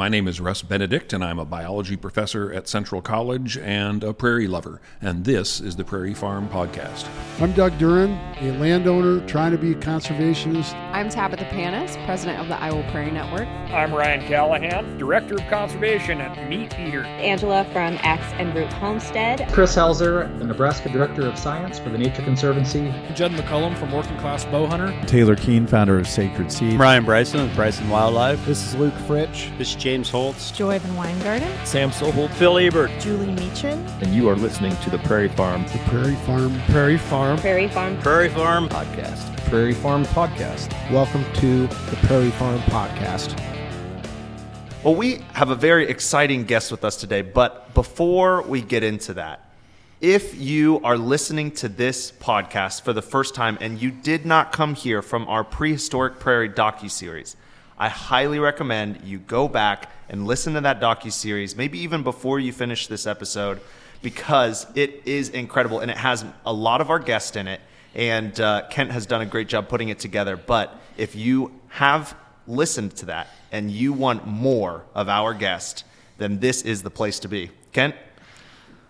My name is Russ Benedict, and I'm a biology professor at Central College and a prairie lover. And this is the Prairie Farm Podcast. I'm Doug Duran, a landowner trying to be a conservationist. I'm Tabitha Panis, president of the Iowa Prairie Network. I'm Ryan Callaghan, director of conservation at MeatEater. Angela from Axe and Root Homestead. Chris Helzer, the Nebraska director of science for the Nature Conservancy. Judd McCullum from Working Class Bowhunter. Taylor Keene, founder of Sacred Seed. Ryan Bryson with Bryson Wildlife. This is Luke Fritch. This is James Holtz. Joy Van Weingarten. Sam Sohold. Phil Ebert. Julie Meacham. And you are listening to the Prairie Farm. The Prairie Farm. Prairie Farm. Prairie Farm. Prairie Farm Podcast. Prairie Farm Podcast. Welcome to the Prairie Farm Podcast. Well, we have a very exciting guest with us today, but before we get into that, if you are listening to this podcast for the first time and you did not come here from our prehistoric prairie docu-series, I highly recommend you go back and listen to that docu-series, maybe even before you finish this episode, because it is incredible and it has a lot of our guests in it. And uh, Kent has done a great job putting it together. But if you have listened to that and you want more of our guest, then this is the place to be. Kent?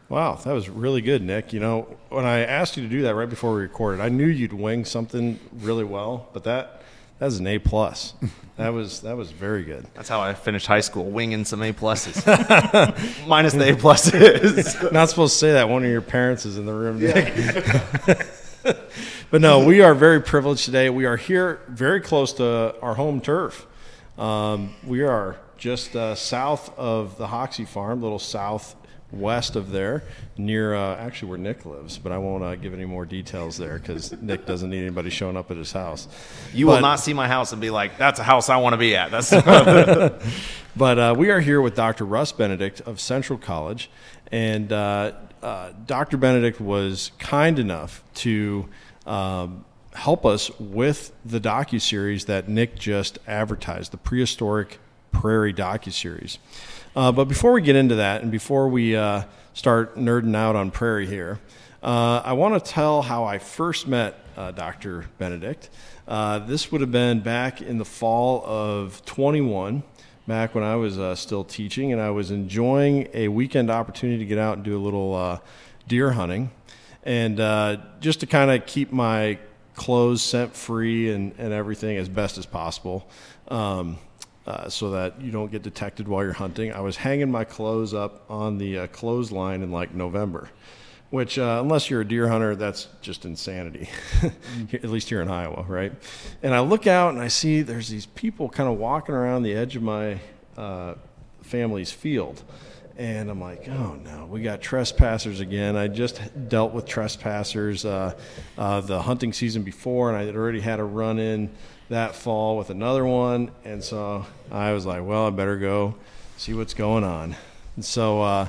Wow, that was really good, Nick. You know, when I asked you to do that right before we recorded, I knew you'd wing something really well, but that that's an A plus. That was that was very good. That's how I finished high school, winging some A pluses, minus the A pluses. Not supposed to say that. One of your parents is in the room, Yeah. but no, we are very privileged today. We are here very close to our home turf. Um, we are just uh, south of the Hoksey Farm, a little south west of there, near uh, actually where Nick lives, but I won't uh, give any more details there because Nick doesn't need anybody showing up at his house. You but, will not see my house and be like, "That's a house I want to be at." That's. but uh, we are here with Dr. Russ Benedict of Central College, and uh, uh, Dr. Benedict was kind enough to. Um, help us with the docu series that Nick just advertised, the prehistoric prairie docu series. Uh, but before we get into that, and before we uh, start nerding out on prairie here, uh, I want to tell how I first met uh, Dr. Benedict. Uh, this would have been back in the fall of 21, back when I was uh, still teaching, and I was enjoying a weekend opportunity to get out and do a little deer hunting. And just to kind of keep my clothes scent free and, and everything as best as possible. Um, uh, so that you don't get detected while you're hunting. I was hanging my clothes up on the uh, clothesline in like November, which, uh, unless you're a deer hunter, that's just insanity, at least here in Iowa, right? And I look out and I see there's these people kind of walking around the edge of my uh, family's field. And I'm like, oh no, we got trespassers again. I just dealt with trespassers uh, uh, the hunting season before, and I had already had a run in that fall with another one. And so I was like, well, I better go see what's going on. And so uh,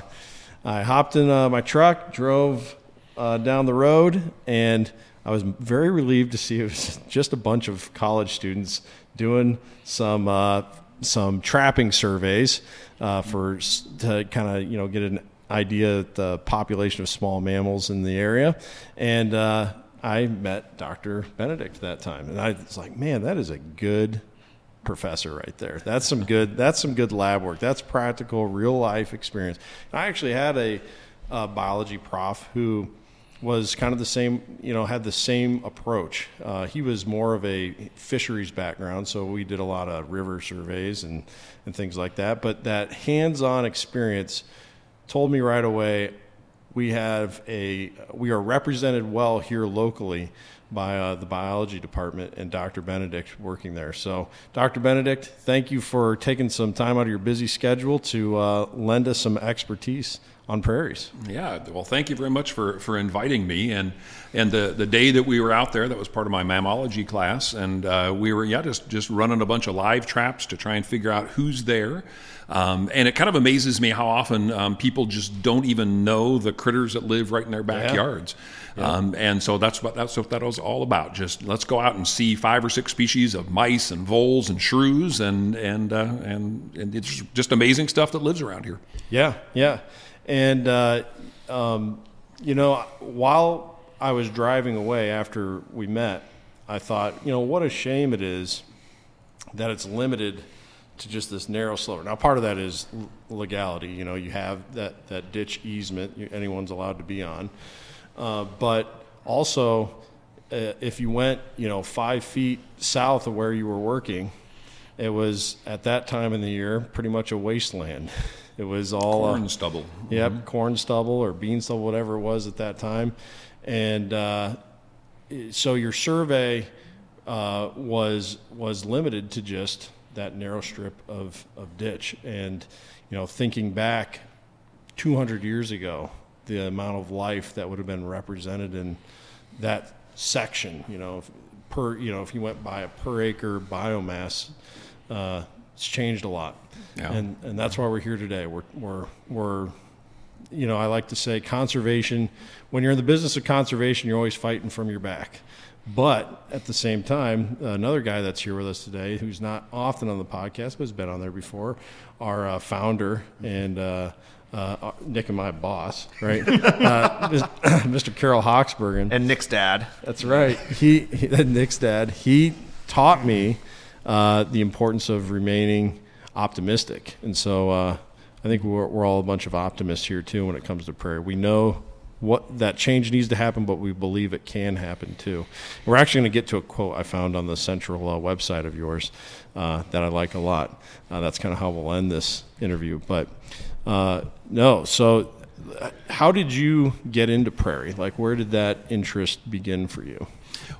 I hopped in uh, my truck, drove uh, down the road, and I was very relieved to see it was just a bunch of college students doing some uh, some trapping surveys uh, for to kind of you know get an idea of the population of small mammals in the area, and uh, I met Dr. Benedict that time, and I was like, man, that is a good professor right there. That's some good. That's some good lab work. That's practical, real life experience. I actually had a, a biology prof who was kind of the same. You know, had the same approach. Uh, he was more of a fisheries background, so we did a lot of river surveys and and things like that. But that hands-on experience told me right away we have a we are represented well here locally by uh, the biology department and Dr. Benedict working there. So, Dr. Benedict, thank you for taking some time out of your busy schedule to uh, lend us some expertise on prairies. Yeah, well, thank you very much for, for inviting me. And and the, the day that we were out there, that was part of my mammalogy class, and uh, we were yeah just just running a bunch of live traps to try and figure out who's there. Um, and it kind of amazes me how often um, people just don't even know the critters that live right in their backyards. Yeah. Um, and so that's what that's what that was all about. Just let's go out and see five or six species of mice and voles and shrews and and uh, and, and it's just amazing stuff that lives around here. Yeah, yeah, and uh, um, you know while I was driving away after we met, I thought you know what a shame it is that it's limited to just this narrow slope. Now, part of that is legality. You know, you have that, that ditch easement anyone's allowed to be on. Uh, but also, uh, if you went, you know, five feet south of where you were working, it was at that time in the year pretty much a wasteland. It was all corn uh, stubble. Yep, mm-hmm. corn stubble or bean stubble, whatever it was at that time. And uh, so your survey uh, was was limited to just that narrow strip of, of ditch. And you know, thinking back 200 years ago, the amount of life that would have been represented in that section, you know, per you know, if you went by a per acre biomass, uh, it's changed a lot. Yeah. And and that's why we're here today. We're we're we're you know, I like to say conservation. When you're in the business of conservation, you're always fighting from your back. But at the same time, another guy that's here with us today, who's not often on the podcast but has been on there before, our uh, founder and uh, uh, Nick and my boss, right, uh, Mr. Carol Hoksbergen, and Nick's dad. That's right. He, he Nick's dad. He taught me uh, the importance of remaining optimistic, and so uh, I think we're, we're all a bunch of optimists here too when it comes to prayer. We know what that change needs to happen, but we believe it can happen too. We're actually going to get to a quote I found on the central uh, website of yours uh, that I like a lot. Uh, that's kind of how we'll end this interview. But uh, no, so uh, how did you get into prairie? Like, where did that interest begin for you?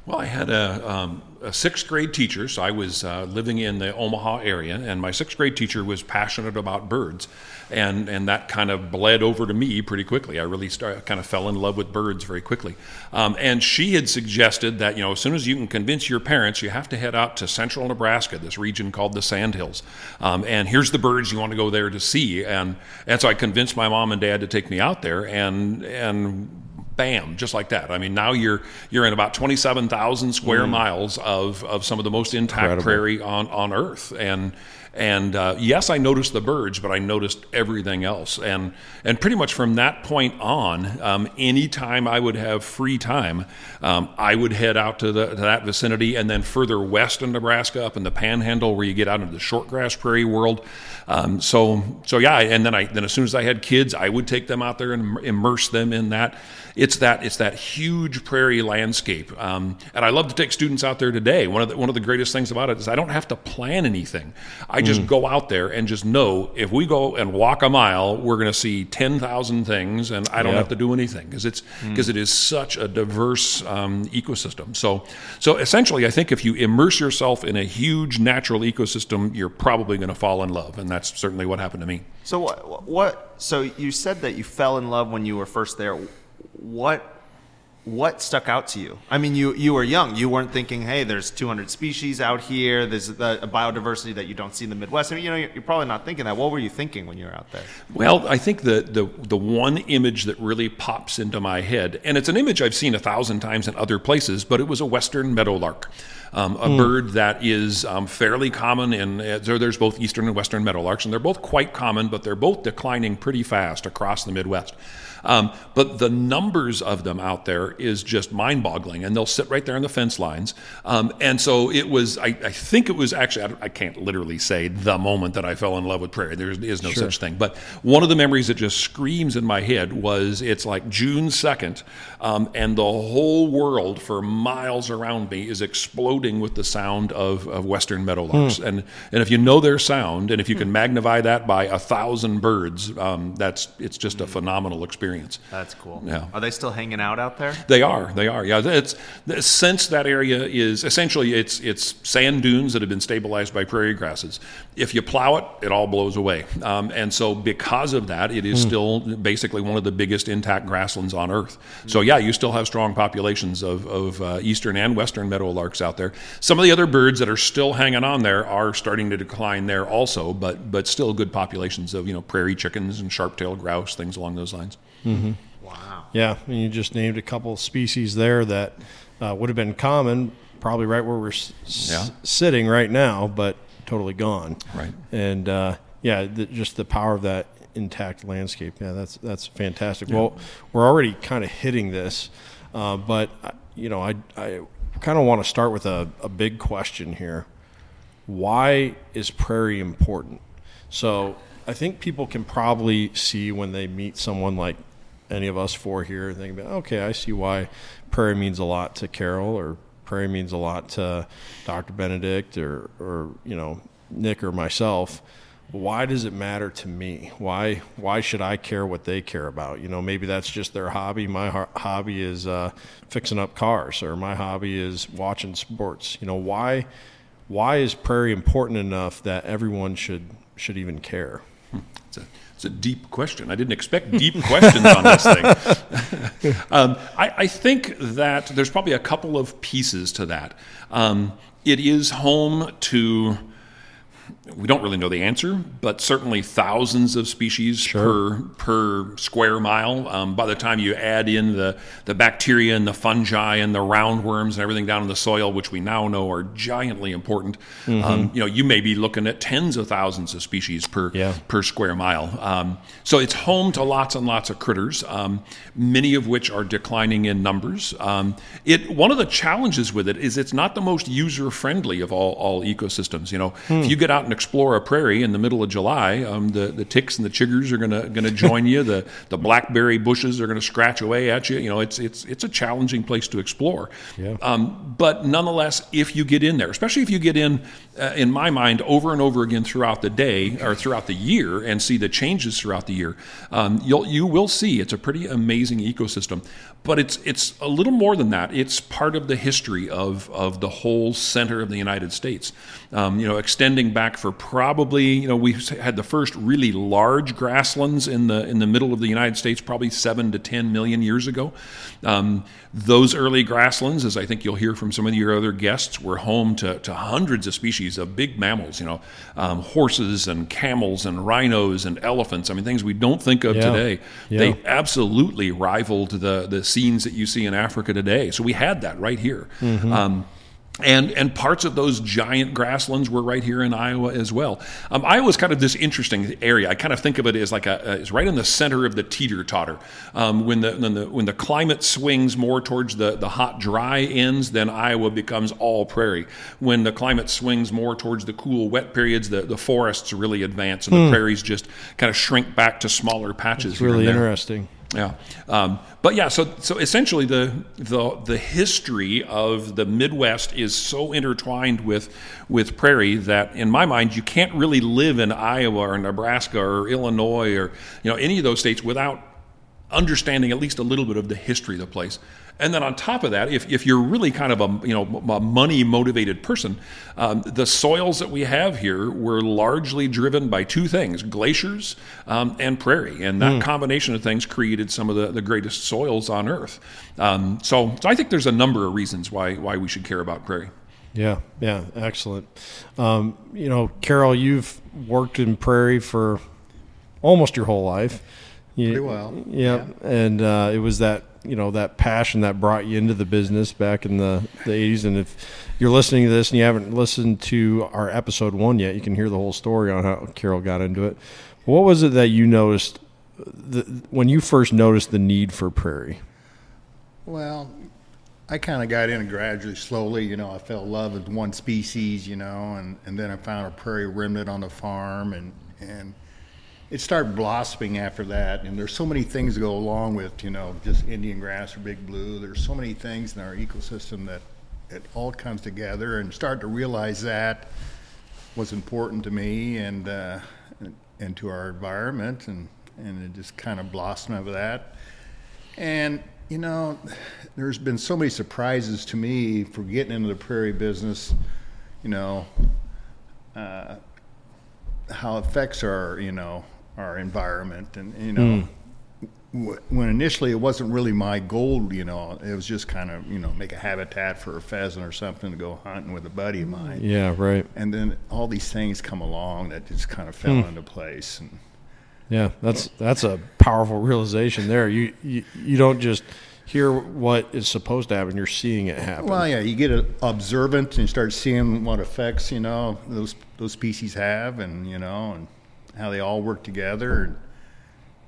Well, I had a, um, a sixth grade teacher, so I was uh, living in the Omaha area, and my sixth grade teacher was passionate about birds and and that kind of bled over to me pretty quickly. I really started, kind of fell in love with birds very quickly. Um, and she had suggested that you know as soon as you can convince your parents, you have to head out to central Nebraska, this region called the Sandhills. Um, and here's the birds you want to go there to see. And and so I convinced my mom and dad to take me out there, and and bam, just like that. I mean, now you're you're in about 27,000 square mm. miles of, of some of the most intact Incredible. prairie on, on Earth, and and uh, yes, I noticed the birds, but I noticed everything else. And and pretty much from that point on, um, anytime I would have free time, um, I would head out to, the, to that vicinity, and then further west in Nebraska, up in the Panhandle, where you get out into the shortgrass prairie world. Um, so so yeah, and then I then as soon as I had kids, I would take them out there and immerse them in that it's that it's that huge prairie landscape. Um, and I love to take students out there today. One of the, one of the greatest things about it is I don't have to plan anything. I just mm. go out there and just know if we go and walk a mile, we're going to see ten thousand things, and I don't yep. have to do anything because it's because mm. is such a diverse um, ecosystem. So so essentially, I think if you immerse yourself in a huge natural ecosystem, you're probably going to fall in love, and that's certainly what happened to me. So what, what? So you said that you fell in love when you were first there what what stuck out to you? I mean, you you were young. You weren't thinking, "Hey, there's 200 species out here. There's a, a biodiversity that you don't see in the Midwest." I mean, you know, you're, you're, probably not thinking that. What were you thinking when you were out there? Well, I think the the the one image that really pops into my head, and it's an image I've seen a thousand times in other places, but it was a western meadowlark. Um, a mm. bird that is um, fairly common in uh, there's both eastern and western meadowlarks, and they're both quite common, but they're both declining pretty fast across the Midwest. Um, but the numbers of them out there is just mind boggling. And they'll sit right there on the fence lines. Um, and so it was, I, I think it was actually, I, I, can't literally say the moment that I fell in love with prairie. There is no sure. such thing. But one of the memories that just screams in my head was it's like June 2nd, um, and the whole world for miles around me is exploding with the sound of, of Western meadowlarks. Hmm. And, and if you know their sound, and if you can hmm. magnify that by a thousand birds, um, that's, it's just a phenomenal experience experience. That's cool. Yeah. Are they still hanging out out there? They are. They are. Yeah. It's since that area is essentially it's it's sand dunes that have been stabilized by prairie grasses. If you plow it, it all blows away. Um, and so because of that, it is mm. still basically one of the biggest intact grasslands on Earth. So yeah, you still have strong populations of, of uh, eastern and western meadowlarks out there. Some of the other birds that are still hanging on there are starting to decline there also, but but still good populations of you know prairie chickens and sharp-tailed grouse, things along those lines. Mm-hmm. Wow. Yeah, and you just named a couple species there that uh, would have been common, probably right where we're s- yeah. sitting right now, but totally gone. Right. And uh, yeah, the, just the power of that intact landscape. Yeah, that's that's fantastic. Yeah. Well, we're already kind of hitting this, uh, but uh, you know, I I kind of want to start with a, a big question here. why is prairie important? So I think people can probably see when they meet someone like any of us four here thinking think, okay, I see why prairie means a lot to Carol or prairie means a lot to Dr. Benedict or, or you know, Nick or myself. Why does it matter to me? Why why should I care what they care about? You know, maybe that's just their hobby. My ho- hobby is uh, fixing up cars, or my hobby is watching sports. You know, why why is prairie important enough that everyone should should even care? It's a, it's a deep question. I didn't expect deep questions on this thing. um, I, I, think that there's probably a couple of pieces to that. Um, it is home to we don't really know the answer, but certainly thousands of species sure. per per square mile. Um, by the time you add in the the bacteria and the fungi and the roundworms and everything down in the soil, which we now know are giantly important, mm-hmm. um, you know, you may be looking at tens of thousands of species per yeah. per square mile. Um, so it's home to lots and lots of critters, um, many of which are declining in numbers. Um, it one of the challenges with it is it's not the most user friendly of all all ecosystems. You know, hmm. if you get out and explore a prairie in the middle of July, um, the the ticks and the chiggers are gonna gonna join you. The the blackberry bushes are gonna scratch away at you. You know, it's it's it's a challenging place to explore. Yeah. Um, but nonetheless, if you get in there, especially if you get in, uh, in my mind, over and over again throughout the day or throughout the year, and see the changes throughout the year, um, you'll you will see it's a pretty amazing ecosystem. But it's it's a little more than that. It's part of the history of of the whole center of the United States. Um, you know, extending back for probably you know we had the first really large grasslands in the in the middle of the United States probably seven to ten million years ago. Um, those early grasslands, as I think you'll hear from some of your other guests, were home to, to hundreds of species of big mammals, you know, um, horses and camels and rhinos and elephants. I mean, things we don't think of yeah. today. Yeah. They absolutely rivaled the, the scenes that you see in Africa today. So we had that right here. Mm-hmm. Um, and and parts of those giant grasslands were right here in Iowa as well. Um, Iowa's kind of this interesting area. I kind of think of it as like a, a it's right in the center of the teeter totter. Um, when the when the when the climate swings more towards the the hot dry ends, then Iowa becomes all prairie. When the climate swings more towards the cool wet periods, the the forests really advance and hmm. the prairies just kind of shrink back to smaller patches. It's really interesting. Yeah, um, but yeah, so so essentially the the the history of the Midwest is so intertwined with with prairie that in my mind you can't really live in Iowa or Nebraska or Illinois or you know any of those states without understanding at least a little bit of the history of the place. And then on top of that, if, if you're really kind of a you know a money motivated person, um, the soils that we have here were largely driven by two things: glaciers um, and prairie, and that mm. combination of things created some of the, the greatest soils on Earth. Um, so, so I think there's a number of reasons why why we should care about prairie. Yeah, yeah, excellent. Um, you know, Carol, you've worked in prairie for almost your whole life. You, Pretty well. Yeah, yeah. and uh, it was that you know that passion that brought you into the business back in the, the 80s and if you're listening to this and you haven't listened to our episode one yet you can hear the whole story on how carol got into it. What was it that you noticed the, when you first noticed the need for prairie? Well i kind of got in gradually slowly you know i fell in love with one species you know and, and then i found a prairie remnant on the farm and and it started blossoming after that. And there's so many things that go along with, you know, just Indian grass or big blue. There's so many things in our ecosystem that it all comes together and start to realize that was important to me and, uh, and to our environment. And, and it just kind of blossomed over that. And, you know, there's been so many surprises to me for getting into the prairie business, you know, uh, how it affects our, you know, our environment, and you know. Mm. when initially it wasn't really my goal, you know, it was just kind of, you know, make a habitat for a pheasant or something to go hunting with a buddy of mine. Yeah, right. And then all these things come along that just kind of fell mm. into place. And, yeah, that's that's a powerful realization there. You you, you don't just hear what is supposed to happen; you're seeing it happen. Well, yeah, you get observant and you start seeing what effects you know those those species have, and you know, and how they all work together. And,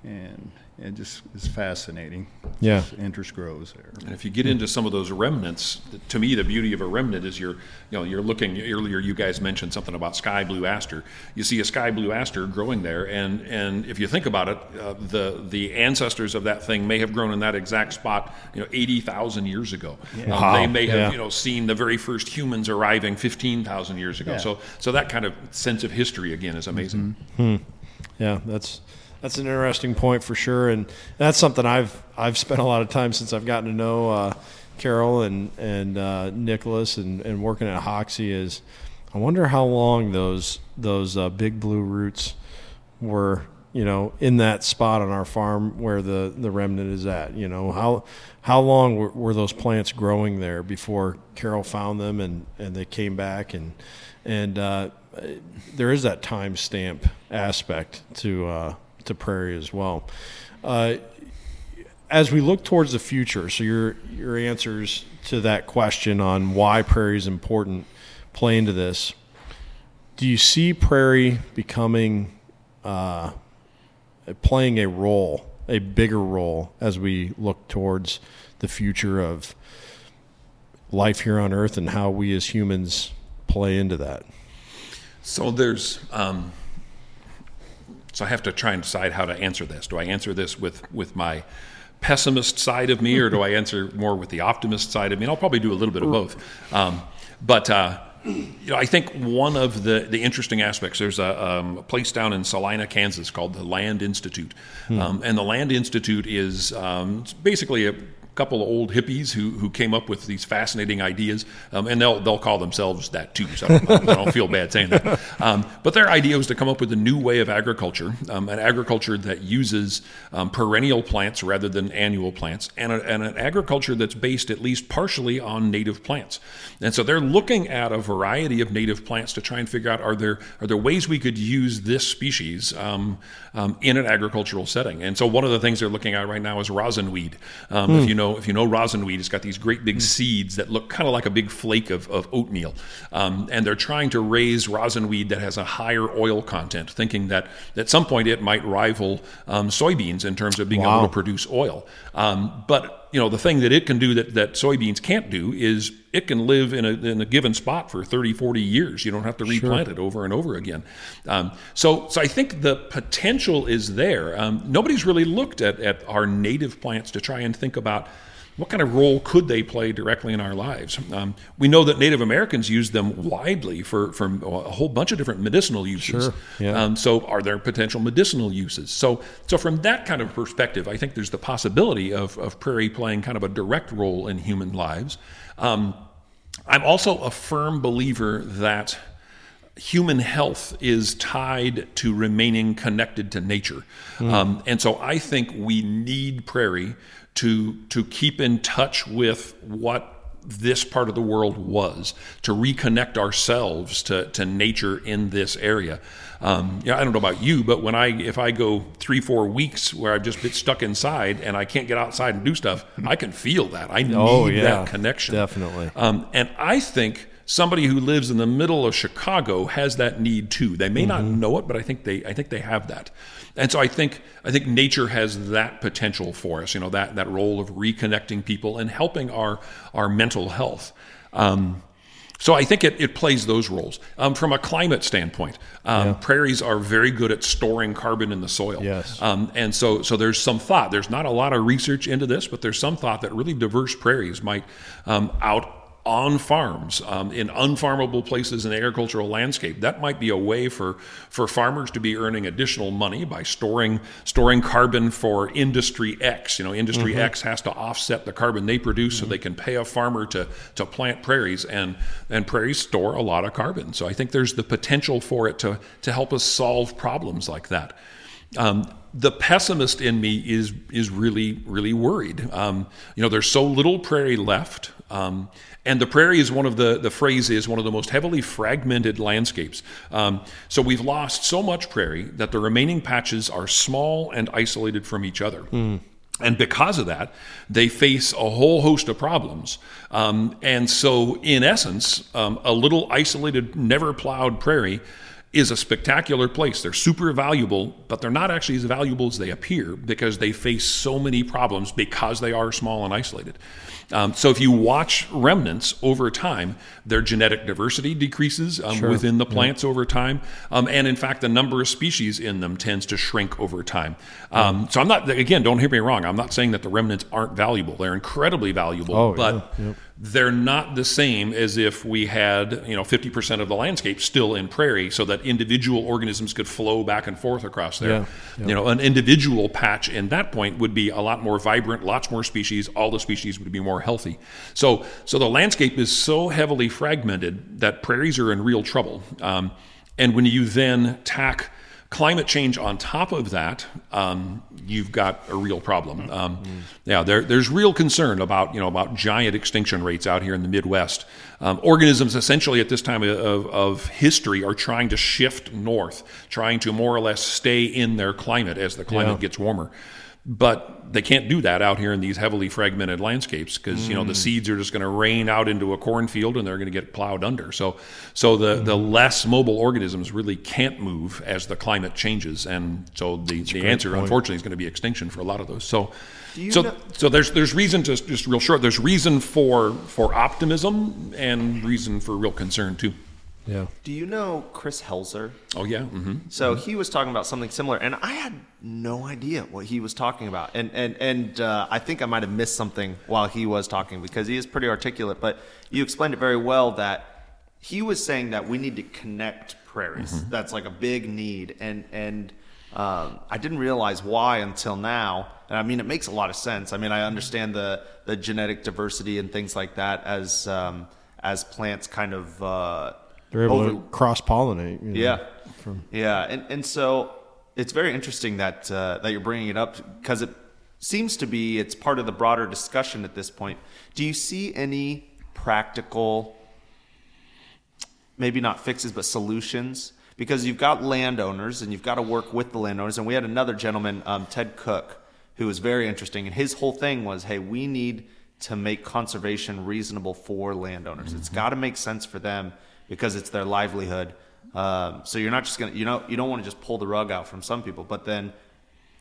and it just is fascinating. Yeah, just interest grows there. And if you get into some of those remnants, to me, the beauty of a remnant is you're, you know, you're looking. Earlier, you guys mentioned something about sky blue aster. You see a sky blue aster growing there, and and if you think about it, uh, the the ancestors of that thing may have grown in that exact spot, you know, eighty thousand years ago. Yeah. Um, wow. They may have, yeah. you know, seen the very first humans arriving fifteen thousand years ago. Yeah. So so that kind of sense of history again is amazing. Mm-hmm. Hmm. Yeah, that's that's an interesting point for sure, and that's something I've I've spent a lot of time since I've gotten to know uh, Carol and and uh, Nicholas and, and working at Hoksey. Is I wonder how long those those uh, big blue roots were, you know, in that spot on our farm where the the remnant is at. You know how how long were, were those plants growing there before Carol found them and and they came back and and uh, there is that time stamp aspect to uh, to prairie as well. Uh, as we look towards the future, so your your answers to that question on why prairie is important play into this. Do you see prairie becoming uh, playing a role, a bigger role, as we look towards the future of life here on Earth and how we as humans play into that? So there's. Um, so I have to try and decide how to answer this. Do I answer this with with my pessimist side of me, or do I answer more with the optimist side of me? And I'll probably do a little bit of both. Um, but uh, you know, I think one of the, the interesting aspects. There's a, um, a place down in Salina, Kansas, called the Land Institute, Hmm. um, and the Land Institute is um, it's basically a couple of old hippies who, who came up with these fascinating ideas, um, and they'll they'll call themselves that too. So I don't, I don't feel bad saying that. Um, but their idea was to come up with a new way of agriculture, um, an agriculture that uses um, perennial plants rather than annual plants, and, a, and an agriculture that's based at least partially on native plants. And so they're looking at a variety of native plants to try and figure out are there are there ways we could use this species um, um, in an agricultural setting. And so one of the things they're looking at right now is rosinweed. Um, If Hmm. you know if you know rosin rosinweed, it's got these great big seeds that look kind of like a big flake of, of oatmeal. Um, and they're trying to raise rosin rosinweed that has a higher oil content, thinking that at some point it might rival um, soybeans in terms of being Wow. able to produce oil. Um, but you know the thing that it can do that, that soybeans can't do is it can live in a, in a given spot for 30 40 years you don't have to replant it over and over again um, so so i think the potential is there um, nobody's really looked at, at our native plants to try and think about what kind of role could they play directly in our lives? Um, we know that Native Americans use them widely for, for a whole bunch of different medicinal uses. Sure, yeah. Um, so, are there potential medicinal uses? So, so from that kind of perspective, I think there's the possibility of, of prairie playing kind of a direct role in human lives. Um, I'm also a firm believer that human health is tied to remaining connected to nature. Um, and so I think we need prairie to, to keep in touch with what this part of the world was, to reconnect ourselves to, to nature in this area. Um, yeah, I don't know about you, but when I if I go three four weeks where I've just been stuck inside and I can't get outside and do stuff, I can feel that. I need Oh, yeah, that connection. definitely. Um, and I think somebody who lives in the middle of Chicago has that need too. They may not Mm-hmm. know it, but I think they I think they have that. And so I think I think nature has that potential for us. You know that that role of reconnecting people and helping our our mental health. Um, so I think it, it plays those roles. Um, from a climate standpoint, um, prairies are very good at storing carbon in the soil. Yes. Um, and so, so there's some thought. There's not a lot of research into this, but there's some thought that really diverse prairies might um, out on farms um, in unfarmable places in the agricultural landscape. That might be a way for for farmers to be earning additional money by storing storing carbon for industry X. You know, industry Mhm. X has to offset the carbon they produce so they can pay a farmer to to plant prairies and and prairies store a lot of carbon. So I think there's the potential for it to to help us solve problems like that. Um, the pessimist in me is is really really worried. Um, you know, there's so little prairie left, um, and the prairie is one of the the phrase is one of the most heavily fragmented landscapes. Um, so we've lost so much prairie that the remaining patches are small and isolated from each other. And because of that, they face a whole host of problems. Um, and so, in essence, um, a little isolated, never plowed prairie is a spectacular place. They're super valuable, but they're not actually as valuable as they appear because they face so many problems because they are small and isolated. Um, so if you watch remnants over time, their genetic diversity decreases um, sure. within the plants yeah. over time, um, and in fact, the number of species in them tends to shrink over time. Um, so I'm not again, don't hear me wrong. I'm not saying that the remnants aren't valuable. They're incredibly valuable, oh, but yeah. They're not the same as if we had you know 50% of the landscape still in prairie so that individual organisms could flow back and forth across there yeah, yeah. you know an individual patch in that point would be a lot more vibrant lots more species all the species would be more healthy so so the landscape is so heavily fragmented that prairies are in real trouble um, and when you then tack climate change on top of that, um, you've got a real problem. Um. Yeah, there, there's real concern about you know about giant extinction rates out here in the Midwest. Um, organisms essentially at this time of, of, history are trying to shift north, trying to more or less stay in their climate as the climate yeah. gets warmer but they can't do that out here in these heavily fragmented landscapes because mm. you know the mm. seeds are just going to rain out into a cornfield and they're going to get plowed under. So, so the mm. the less mobile organisms really can't move as the climate changes, and so the, the answer point. unfortunately is going to be extinction for a lot of those. So. So, know- so there's there's reason to just real short. There's reason for for optimism and reason for real concern too. Yeah. Do you know Chris Helzer? Oh yeah. Mm-hmm. So mm-hmm. he was talking about something similar, and I had no idea what he was talking about, and and and uh, I think I might have missed something while he was talking because he is pretty articulate. But you explained it very well that he was saying that we need to connect prairies. Mm-hmm. That's like a big need, and and um, I didn't realize why until now. And I mean, it makes a lot of sense. I mean, I understand the the genetic diversity and things like that as um, as plants kind of. Uh, they're able over, to cross pollinate. You know, yeah, from, yeah, and and so it's very interesting that uh, that you're bringing it up because it seems to be it's part of the broader discussion at this point. Do you see any practical, maybe not fixes, but solutions? Because you've got landowners and you've got to work with the landowners. And we had another gentleman, um, Ted Cook, who was very interesting, and his whole thing was, hey, we need to make conservation reasonable for landowners. Mm-hmm. It's got to make sense for them because it's their livelihood. Um, so you're not just gonna, you know, you don't want to just pull the rug out from some people, but then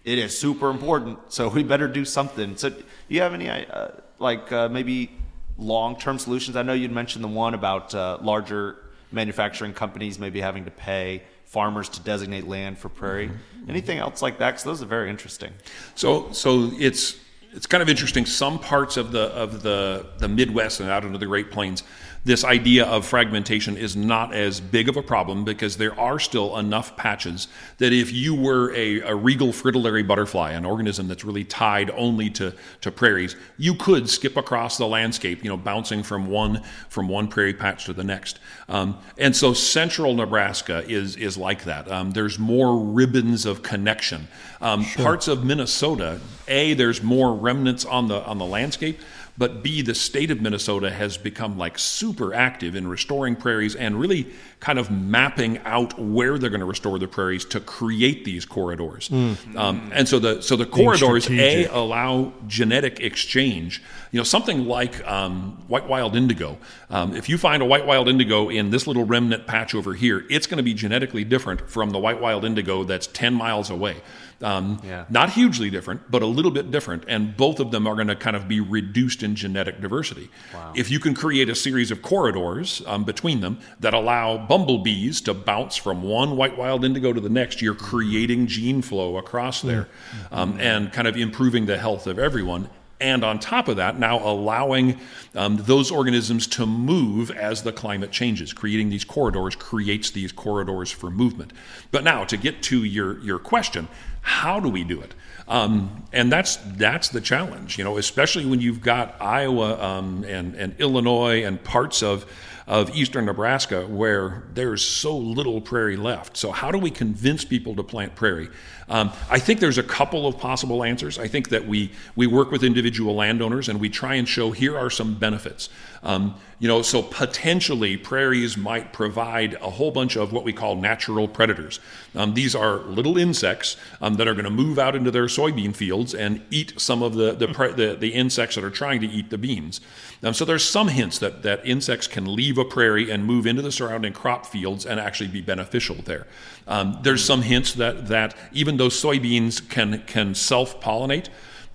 it is super important. So we better do something. So do you have any uh, like uh, maybe long-term solutions? I know you'd mentioned the one about uh, larger manufacturing companies maybe having to pay farmers to designate land for prairie. Mm-hmm. Anything else like that? Because those are very interesting. So, so it's it's kind of interesting. Some parts of the of the the Midwest and out into the Great Plains this idea of fragmentation is not as big of a problem because there are still enough patches that if you were a, a regal fritillary butterfly, an organism that's really tied only to, to prairies, you could skip across the landscape, you know, bouncing from one from one prairie patch to the next. Um, and so central Nebraska is is like that. Um, there's more ribbons of connection. Um, sure. Parts of Minnesota, a there's more remnants on the on the landscape but B, the state of Minnesota has become like super active in restoring prairies and really kind of mapping out where they're going to restore the prairies to create these corridors. Mm. Um, and so the so the corridors a allow genetic exchange. You know, something like um, white wild indigo. Um, if you find a white wild indigo in this little remnant patch over here, it's going to be genetically different from the white wild indigo that's 10 miles away. Um, yeah. Not hugely different, but a little bit different. And both of them are going to kind of be reduced in genetic diversity. Wow. If you can create a series of corridors um, between them that allow bumblebees to bounce from one white wild indigo to the next, you're creating gene flow across there mm-hmm. um, and kind of improving the health of everyone and on top of that, now allowing um, those organisms to move as the climate changes. Creating these corridors creates these corridors for movement. But now, to get to your, your question, how do we do it? Um, and that's that's the challenge, you know, especially when you've got Iowa um, and and Illinois and parts of of eastern Nebraska where there's so little prairie left. So how do we convince people to plant prairie? Um, I think there's a couple of possible answers. I think that we we work with individual landowners and we try and show here are some benefits. Um, you know, so potentially prairies might provide a whole bunch of what we call natural predators. Um, these are little insects um, that are going to move out into their soybean fields and eat some of the the, pre- the, the insects that are trying to eat the beans. Um, so there's some hints that that insects can leave a prairie and move into the surrounding crop fields and actually be beneficial there. Um, there's some hints that that even though soybeans can can self pollinate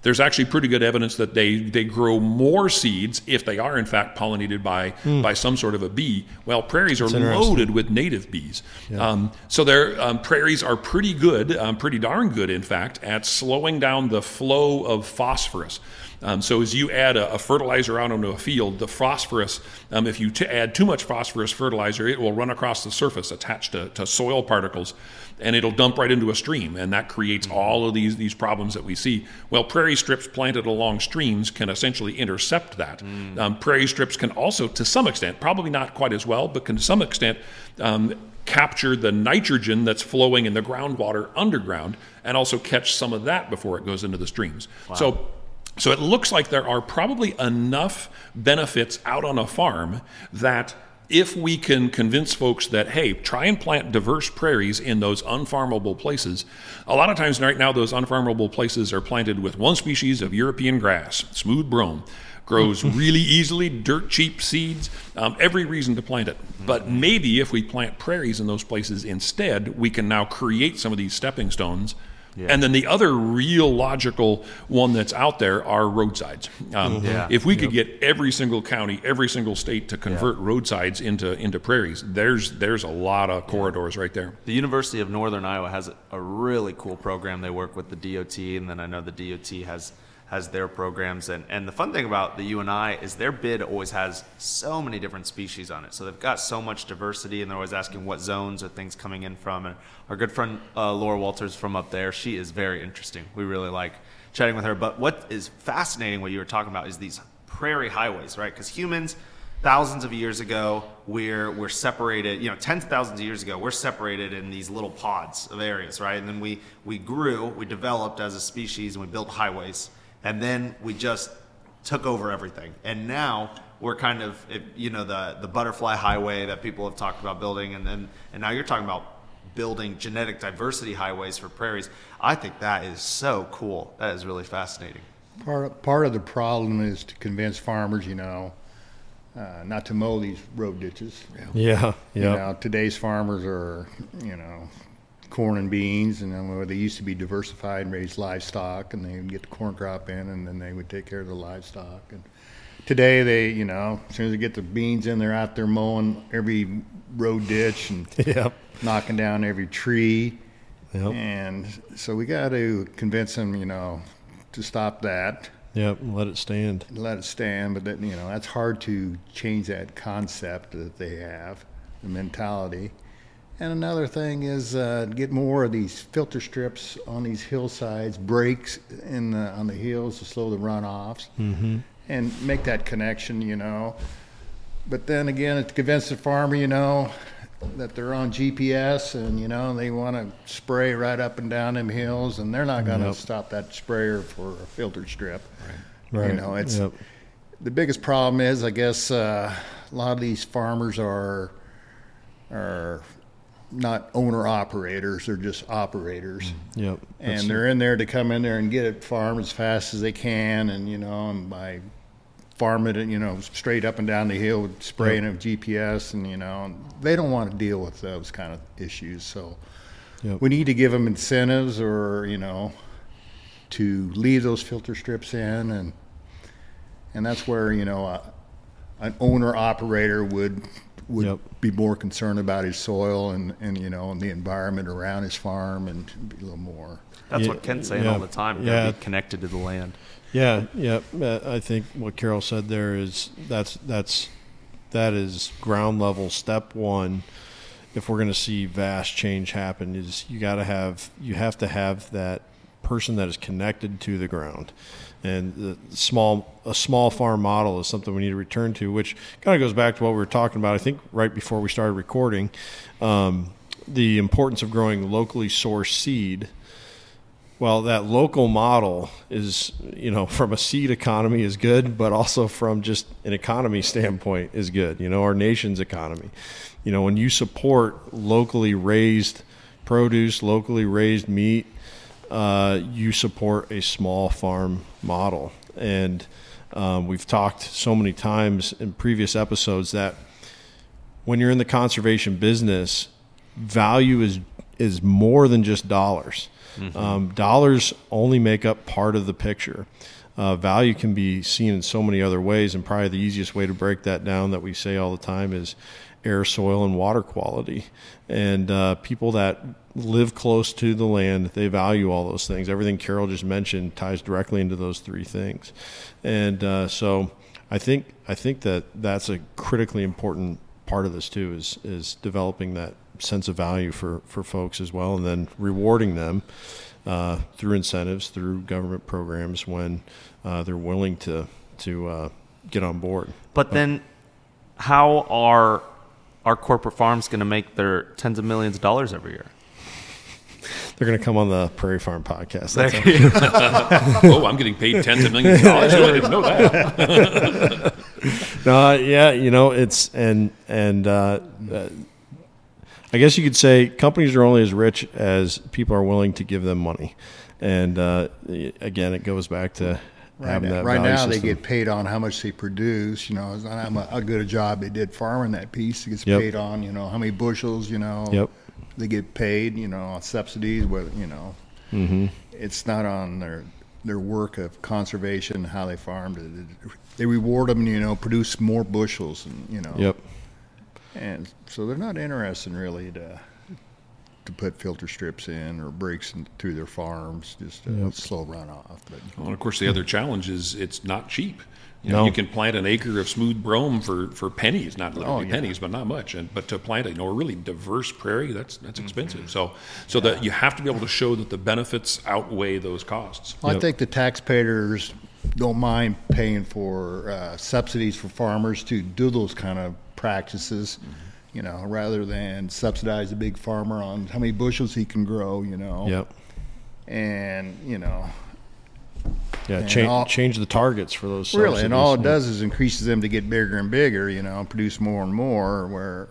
there's actually pretty good evidence that they, they grow more seeds if they are in fact pollinated by mm. by some sort of a bee. Well, prairies are loaded with native bees, yeah. um, so their um, prairies are pretty good, um, pretty darn good, in fact, at slowing down the flow of phosphorus. Um, so as you add a, a, fertilizer out onto a field, the phosphorus, um, if you t- add too much phosphorus fertilizer, it will run across the surface attached to, to soil particles and it'll dump right into a stream, and that creates all of these these problems that we see. Well, prairie strips planted along streams can essentially intercept that. Mm. Um, prairie strips can also, to some extent, probably not quite as well, but can to some extent um, capture the nitrogen that's flowing in the groundwater underground, and also catch some of that before it goes into the streams. Wow. So so it looks like there are probably enough benefits out on a farm that if we can convince folks that, hey, try and plant diverse prairies in those unfarmable places, a lot of times right now those unfarmable places are planted with one species of European grass, smooth brome. Grows really easily, dirt cheap seeds, um, every reason to plant it. But maybe if we plant prairies in those places instead, we can now create some of these stepping stones yeah. And then the other real logical one that's out there are roadsides. Um, mm-hmm. yeah. If we could yep. get every single county, every single state to convert yeah. roadsides into into prairies, there's there's a lot of corridors right there. The University of Northern Iowa has a really cool program. They work with the DOT, and then I know the DOT has has their programs. And, and the fun thing about the UNI is their bid always has so many different species on it. So they've got so much diversity, and they're always asking what zones are things coming in from. And our good friend uh, Laura Walters from up there, she is very interesting. We really like chatting with her. But what is fascinating, what you were talking about, is these prairie highways, right? Because humans, thousands of years ago, we're we're separated. You know, tens of thousands of years ago, we're separated in these little pods of areas, right? And then we we grew, we developed as a species, and we built highways and then we just took over everything. And now we're kind of, you know, the the butterfly highway that people have talked about building, and then and now you're talking about building genetic diversity highways for prairies. I think that is so cool. That is really fascinating. Part part of the problem is to convince farmers, you know, uh, not to mow these road ditches. Yeah, yeah. You know, today's farmers are, you know, corn and beans, and then they used to be diversified and raise livestock, and they would get the corn crop in, and then they would take care of the livestock. And today, they, you know, as soon as they get the beans in, they're out there mowing every road ditch and yep. knocking down every tree. Yep. And so we got to convince them, you know, to stop that. Yep, let it stand. Let it stand, but that you know that's hard to change that concept that they have, the mentality. And another thing is uh, get more of these filter strips on these hillsides, breaks in the, on the hills to slow the runoffs, mm-hmm. and make that connection, you know. But then again, to convince the farmer, you know, that they're on GPS and you know they want to spray right up and down them hills, and they're not going to yep. stop that sprayer for a filter strip. Right. right. You know, it's yep. the biggest problem is I guess uh, a lot of these farmers are are not owner operators; they're just operators. Mm, yep. And they're in there to come in there and get it farmed as fast as they can, and you know, and by farming it, you know, straight up and down the hill with spraying yep. of GPS, and you know, and they don't want to deal with those kind of issues. So yep. we need to give them incentives, or you know, to leave those filter strips in, and and that's where you know. Uh, an owner operator would would yep. be more concerned about his soil and, and you know and the environment around his farm and be a little more. That's yeah, what Ken's saying yeah, all the time. You yeah, be connected to the land. Yeah, yeah. I think what Carol said there is that's that's that is ground level step one. If we're going to see vast change happen, is you got to have you have to have that person that is connected to the ground and small a small farm model is something we need to return to, which kind of goes back to what we were talking about. I think right before we started recording, um, the importance of growing locally sourced seed well, that local model is, you know, from a seed economy is good, but also from just an economy standpoint is good. You know, our nation's economy. You know, when you support locally raised produce, locally raised meat, uh, you support a small farm model. And um, we've talked so many times in previous episodes that when you're in the conservation business, value is is more than just dollars. Mm-hmm. Um, dollars only make up part of the picture. Uh, value can be seen in so many other ways, and probably the easiest way to break that down that we say all the time is air, soil, and water quality. And uh, people that live close to the land, they value all those things. Everything Carol just mentioned ties directly into those three things. And uh, so, I think I think that that's a critically important part of this too is is developing that sense of value for, for folks as well, and then rewarding them uh, through incentives, through government programs when uh, they're willing to to uh, get on board. But then, how are our corporate farms going to make their tens of millions of dollars every year? They're going to come on the Prairie Farm podcast. oh, I'm getting paid tens of millions of dollars. I didn't know that. no, yeah, you know it's and and uh, uh, I guess you could say companies are only as rich as people are willing to give them money. And uh, again, it goes back to right now. Right now, system. they get paid on how much they produce. You know, how, how good a job they did farming that piece. It gets yep. paid on. You know, how many bushels. You know. Yep. They get paid. You know, on subsidies. Whether you know, mm-hmm. it's not on their their work of conservation, how they farmed it. They reward them. You know, produce more bushels, and you know. Yep and so they're not interested really to to put filter strips in or breaks in, through their farms, just a yep. slow runoff. But well, of course, the other challenge is it's not cheap. You, know, no. you can plant an acre of smooth brome for, for pennies, not literally oh, yeah. pennies, but not much. And but to plant a you know a really diverse prairie, that's that's expensive. Mm-hmm. So so yeah. that you have to be able to show that the benefits outweigh those costs. Well, yep. I think the taxpayers don't mind paying for uh, subsidies for farmers to do those kind of practices, mm-hmm. You know, rather than subsidize a big farmer on how many bushels he can grow, you know. Yep. And, you know, yeah, change all, change the targets for those. Really, and all it does is increases them to get bigger and bigger, you know, and produce more and more. Where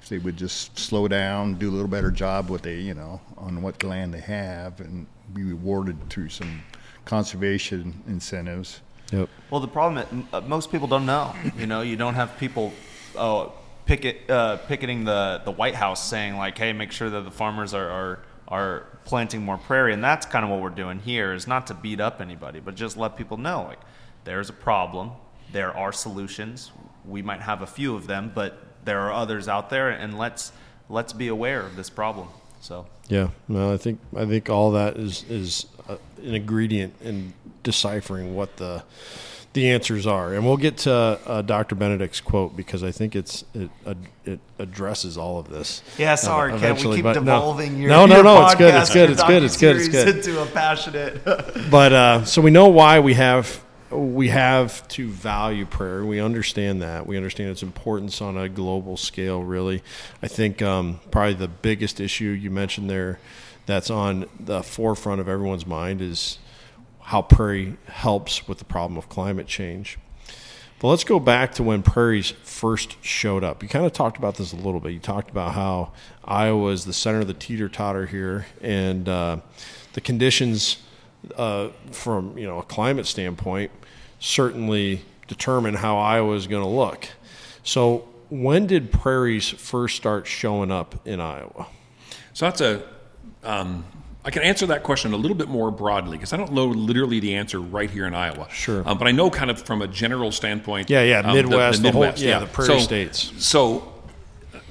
if they would just slow down, do a little better job what they, you know, on what land they have, and be rewarded through some conservation incentives. Yep. Well, the problem is uh, most people don't know. You know, you don't have people oh, picket, uh, picketing the, the White House saying like, "Hey, make sure that the farmers are, are are planting more prairie." And that's kind of what we're doing here is not to beat up anybody, but just let people know like there's a problem. There are solutions. We might have a few of them, but there are others out there, and let's let's be aware of this problem. So yeah, no, I think I think all that is is uh, an ingredient in deciphering what the the answers are, and we'll get to uh, Dr. Benedict's quote because I think it's it uh, it addresses all of this. Yeah, sorry, uh, Ken. We keep devolving no. your no, no, your no. It's good. It's good. It's good. It's good. It's good. Into a passionate. but uh, so we know why we have we have to value prayer. We understand that. We understand its importance on a global scale. Really, I think um, probably the biggest issue you mentioned there that's on the forefront of everyone's mind is how prairie helps with the problem of climate change. But let's go back to when prairies first showed up. You kind of talked about this a little bit. You talked about how Iowa is the center of the teeter totter here, and uh, the conditions uh, from you know a climate standpoint certainly determine how Iowa is going to look. So, when did prairies first start showing up in Iowa? So that's a um, I can answer that question a little bit more broadly because I don't know literally the answer right here in Iowa. Sure. Um, but I know kind of from a general standpoint. Yeah, yeah, Midwest, um, the, the, Midwest, the whole, yeah, the prairie so, states. So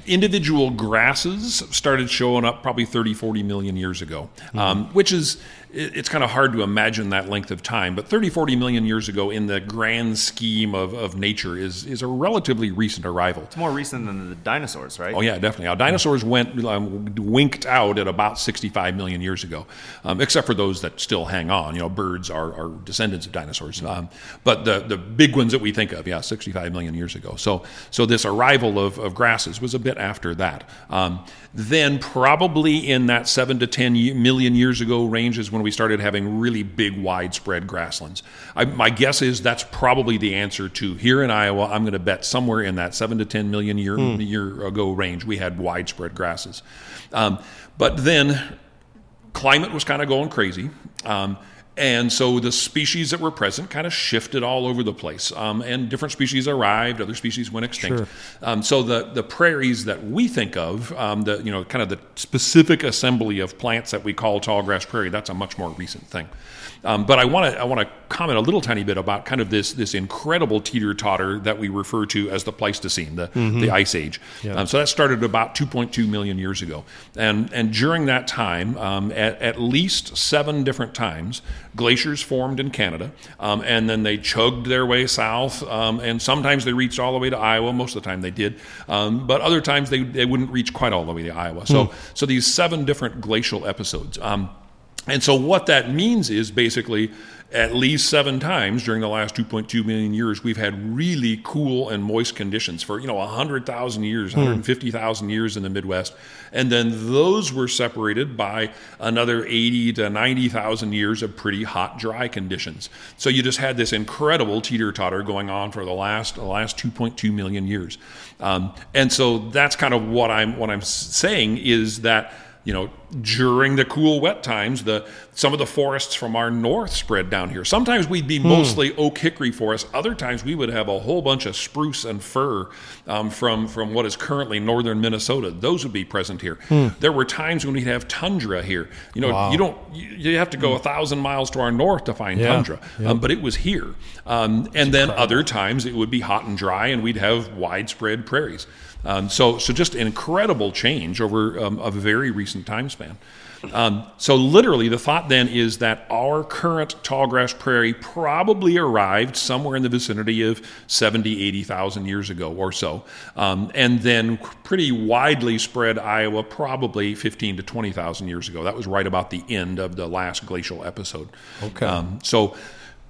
individual grasses started showing up probably 30, 40 million years ago, mm-hmm. um, which is it's kind of hard to imagine that length of time. But 30, 40 million years ago, in the grand scheme of, of nature, is, is a relatively recent arrival. It's more recent than the dinosaurs, right? Oh, yeah, definitely. Now, dinosaurs went um, winked out at about 65 million years ago, um, except for those that still hang on. You know, birds are, are descendants of dinosaurs. Um, but the, the big ones that we think of, yeah, 65 million years ago. So, so this arrival of, of grasses was a bit after that. Um, then, probably in that 7 to 10 million years ago range, is when we started having really big, widespread grasslands. I, my guess is that's probably the answer to here in Iowa. I'm going to bet somewhere in that 7 to 10 million year, hmm. year ago range, we had widespread grasses. Um, but then, climate was kind of going crazy. Um, and so the species that were present kind of shifted all over the place. Um, and different species arrived, other species went extinct. Sure. Um, so the, the prairies that we think of, um, the, you know, kind of the specific assembly of plants that we call tall grass prairie, that's a much more recent thing. Um, but I want to I want to comment a little tiny bit about kind of this this incredible teeter totter that we refer to as the Pleistocene, the, mm-hmm. the Ice Age. Yeah. Um, so that started about 2.2 million years ago, and and during that time, um, at, at least seven different times, glaciers formed in Canada, um, and then they chugged their way south, um, and sometimes they reached all the way to Iowa. Most of the time they did, um, but other times they, they wouldn't reach quite all the way to Iowa. So, mm. so these seven different glacial episodes. Um, and so what that means is basically at least seven times during the last 2.2 million years, we've had really cool and moist conditions for, you know, 100,000 years, hmm. 150,000 years in the Midwest. And then those were separated by another 80 to 90,000 years of pretty hot, dry conditions. So you just had this incredible teeter totter going on for the last, the last 2.2 million years. Um, and so that's kind of what I'm, what I'm saying is that you know, during the cool, wet times, the some of the forests from our north spread down here. Sometimes we'd be hmm. mostly oak hickory forests. Other times we would have a whole bunch of spruce and fir um, from from what is currently northern Minnesota. Those would be present here. Hmm. There were times when we'd have tundra here. You know, wow. you don't you, you, have to go a thousand miles to our north to find yeah. tundra, yep. um, but it was here. Um, and then incredible. other times it would be hot and dry, and we'd have widespread prairies. Um, so, so just an incredible change over um, a very recent time span. Um, so, literally, the thought then is that our current tallgrass prairie probably arrived somewhere in the vicinity of 70, 80,000 years ago or so. Um, and then pretty widely spread Iowa probably 15 to 20,000 years ago. That was right about the end of the last glacial episode. Okay. Um, so,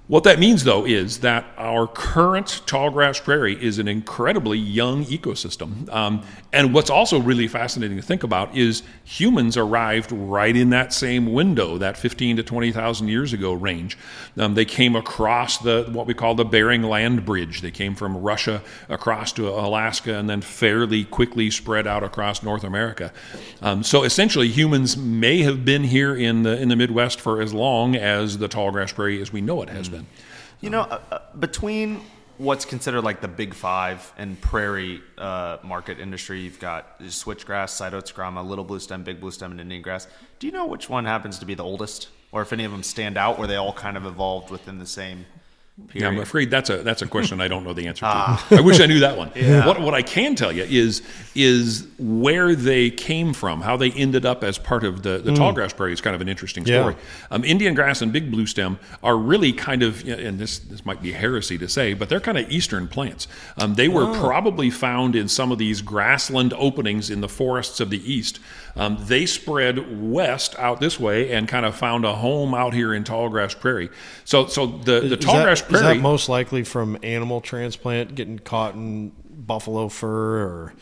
what that means, though, is that our current tallgrass prairie is an incredibly young ecosystem. Um, and what's also really fascinating to think about is humans arrived right in that same window, that 15 to 20,000 years ago range. Um, they came across the what we call the Bering Land Bridge. They came from Russia across to Alaska and then fairly quickly spread out across North America. Um, so essentially, humans may have been here in the in the Midwest for as long as the tallgrass prairie as we know it has been. You know, uh, uh, between what's considered like the big five and prairie uh, market industry, you've got switchgrass, sideoats grama, little blue stem, big blue stem, and Indian grass. Do you know which one happens to be the oldest, or if any of them stand out, where they all kind of evolved within the same yeah, I'm afraid that's a that's a question I don't know the answer to. Ah. I wish I knew that one. Yeah. What what I can tell you is is where they came from, how they ended up as part of the the mm. tallgrass prairie is kind of an interesting story. Yeah. Um, Indian grass and big blue stem are really kind of, and this this might be heresy to say, but they're kind of eastern plants. Um, they were oh. probably found in some of these grassland openings in the forests of the east. Um, they spread west out this way and kind of found a home out here in tallgrass prairie. So so the the tallgrass prairie. is that most likely from animal transplant getting caught in buffalo fur or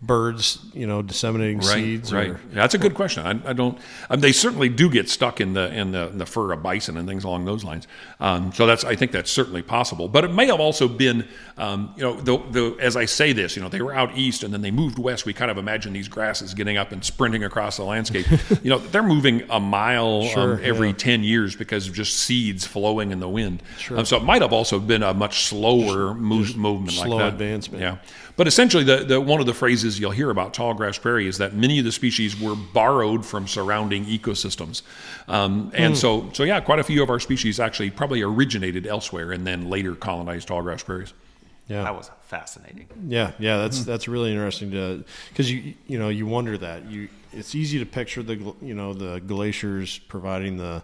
birds, you know, disseminating right, seeds? Right. Or, that's a good question. I, I don't. I mean, they certainly do get stuck in the in the, in the fur of bison and things along those lines. Um, so that's I think that's certainly possible. But it may have also been, um, you know, the, the, as I say this, you know, they were out east and then they moved west. We kind of imagine these grasses getting up and sprinting across the landscape. you know, they're moving a mile sure, um, every yeah. ten years because of just seeds flowing in the wind. Sure. Um, so it might have also been a much slower move, movement, slow like that. advancement. Yeah. But essentially, the, the, one of the phrases you'll hear about tall grass prairie is that many of the species were borrowed from surrounding ecosystems. Um, and mm. so, so, yeah, quite a few of our species actually probably originated elsewhere and then later colonized tall grass prairies. Yeah, that was fascinating. Yeah, yeah, that's mm-hmm. that's really interesting to because you you know you wonder that you it's easy to picture the you know the glaciers providing the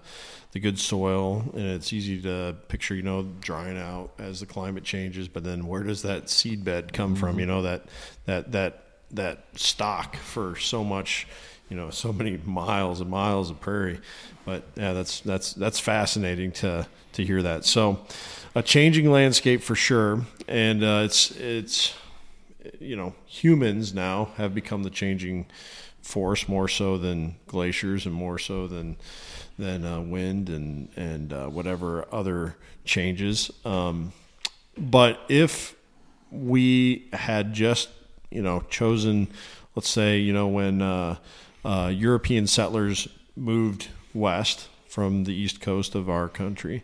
the good soil and it's easy to picture you know drying out as the climate changes but then where does that seed bed come mm-hmm. from you know that that that that stock for so much you know so many miles and miles of prairie but yeah that's that's that's fascinating to to hear that so a changing landscape for sure and uh, it's it's you know humans now have become the changing force more so than glaciers and more so than than uh, wind and and uh, whatever other changes. Um, but if we had just you know chosen, let's say you know when uh, uh European settlers moved west from the east coast of our country,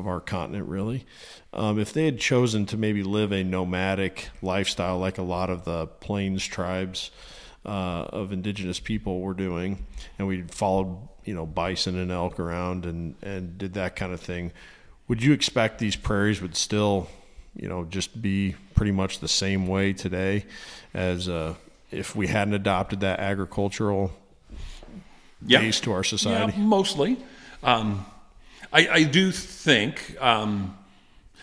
of our continent, really. Um, if they had chosen to maybe live a nomadic lifestyle like a lot of the plains tribes uh, of indigenous people were doing, and we followed you know bison and elk around and and did that kind of thing. Would you expect these prairies would still you know just be pretty much the same way today as uh, if we hadn't adopted that agricultural yep. base to our society? Yeah, mostly. Um, I, I, do think um,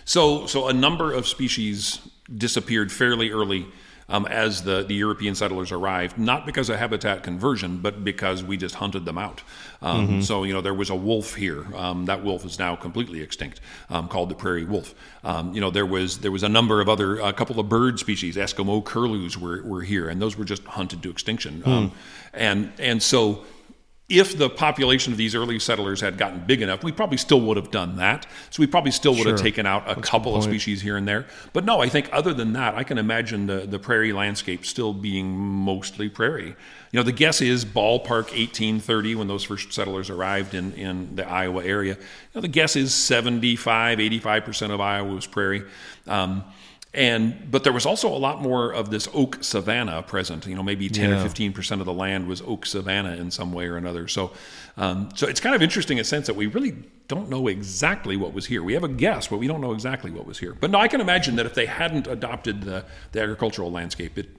so. So a number of species disappeared fairly early um, as the, the European settlers arrived, not because of habitat conversion, but because we just hunted them out. Um, mm-hmm. So, you know, there was a wolf here. Um, that wolf is now completely extinct, um, called the prairie wolf. Um, you know, there was there was a number of other, a couple of bird species, Eskimo curlews were, were here, and those were just hunted to extinction. Mm. and, and so if the population of these early settlers had gotten big enough, we probably still would have done that. So we probably still would sure. have taken out a That's couple of species here and there. But no, I think other than that, I can imagine the, the prairie landscape still being mostly prairie. You know, the guess is ballpark 1830 when those first settlers arrived in, in the Iowa area. You know, the guess is 75, 85% of Iowa was prairie. Um, and but there was also a lot more of this oak savanna present. You know, maybe ten yeah. or fifteen percent of the land was oak savanna in some way or another. So, um, so it's kind of interesting in a sense that we really don't know exactly what was here. We have a guess, but we don't know exactly what was here. But no, I can imagine that if they hadn't adopted the, the agricultural landscape, it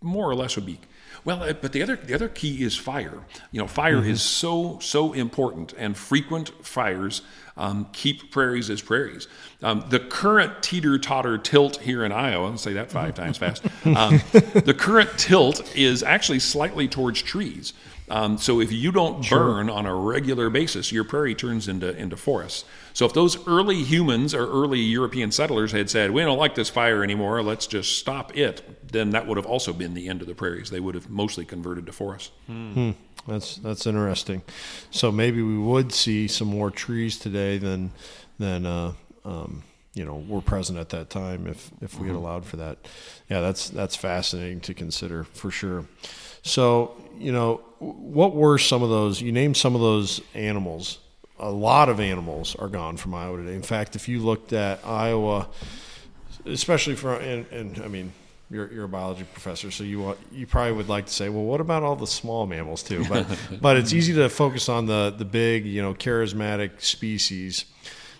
more or less would be well, uh, but the other the other key is fire. You know, fire mm-hmm. is so so important, and frequent fires um, keep prairies as prairies. Um, the current teeter totter tilt here in Iowa, I'll say that five times fast. Um, the current tilt is actually slightly towards trees. Um, so if you don't sure. burn on a regular basis, your prairie turns into into forests. So if those early humans or early European settlers had said, "We don't like this fire anymore. Let's just stop it," then that would have also been the end of the prairies. They would have mostly converted to forest. Hmm. That's that's interesting. So maybe we would see some more trees today than than uh, um, you know were present at that time if if we had mm-hmm. allowed for that. Yeah, that's that's fascinating to consider for sure. So you know, what were some of those? You named some of those animals. A lot of animals are gone from Iowa today. In fact, if you looked at Iowa, especially for and, and I mean you're, you're a biology professor, so you want, you probably would like to say, well, what about all the small mammals too? But but it's easy to focus on the the big, you know, charismatic species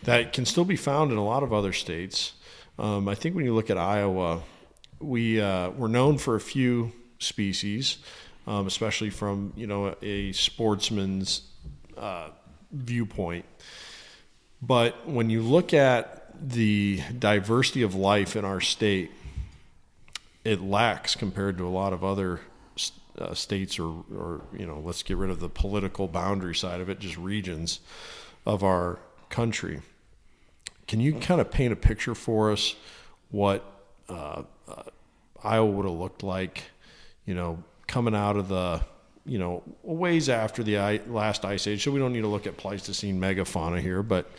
that can still be found in a lot of other states. Um, I think when you look at Iowa, we uh, we're known for a few species, um, especially from you know a sportsman's uh, viewpoint. But when you look at the diversity of life in our state, it lacks compared to a lot of other uh, states or, or you know let's get rid of the political boundary side of it just regions of our country can you kind of paint a picture for us what uh, uh, iowa would have looked like you know coming out of the you know ways after the last ice age. So we don't need to look at pleistocene megafauna here but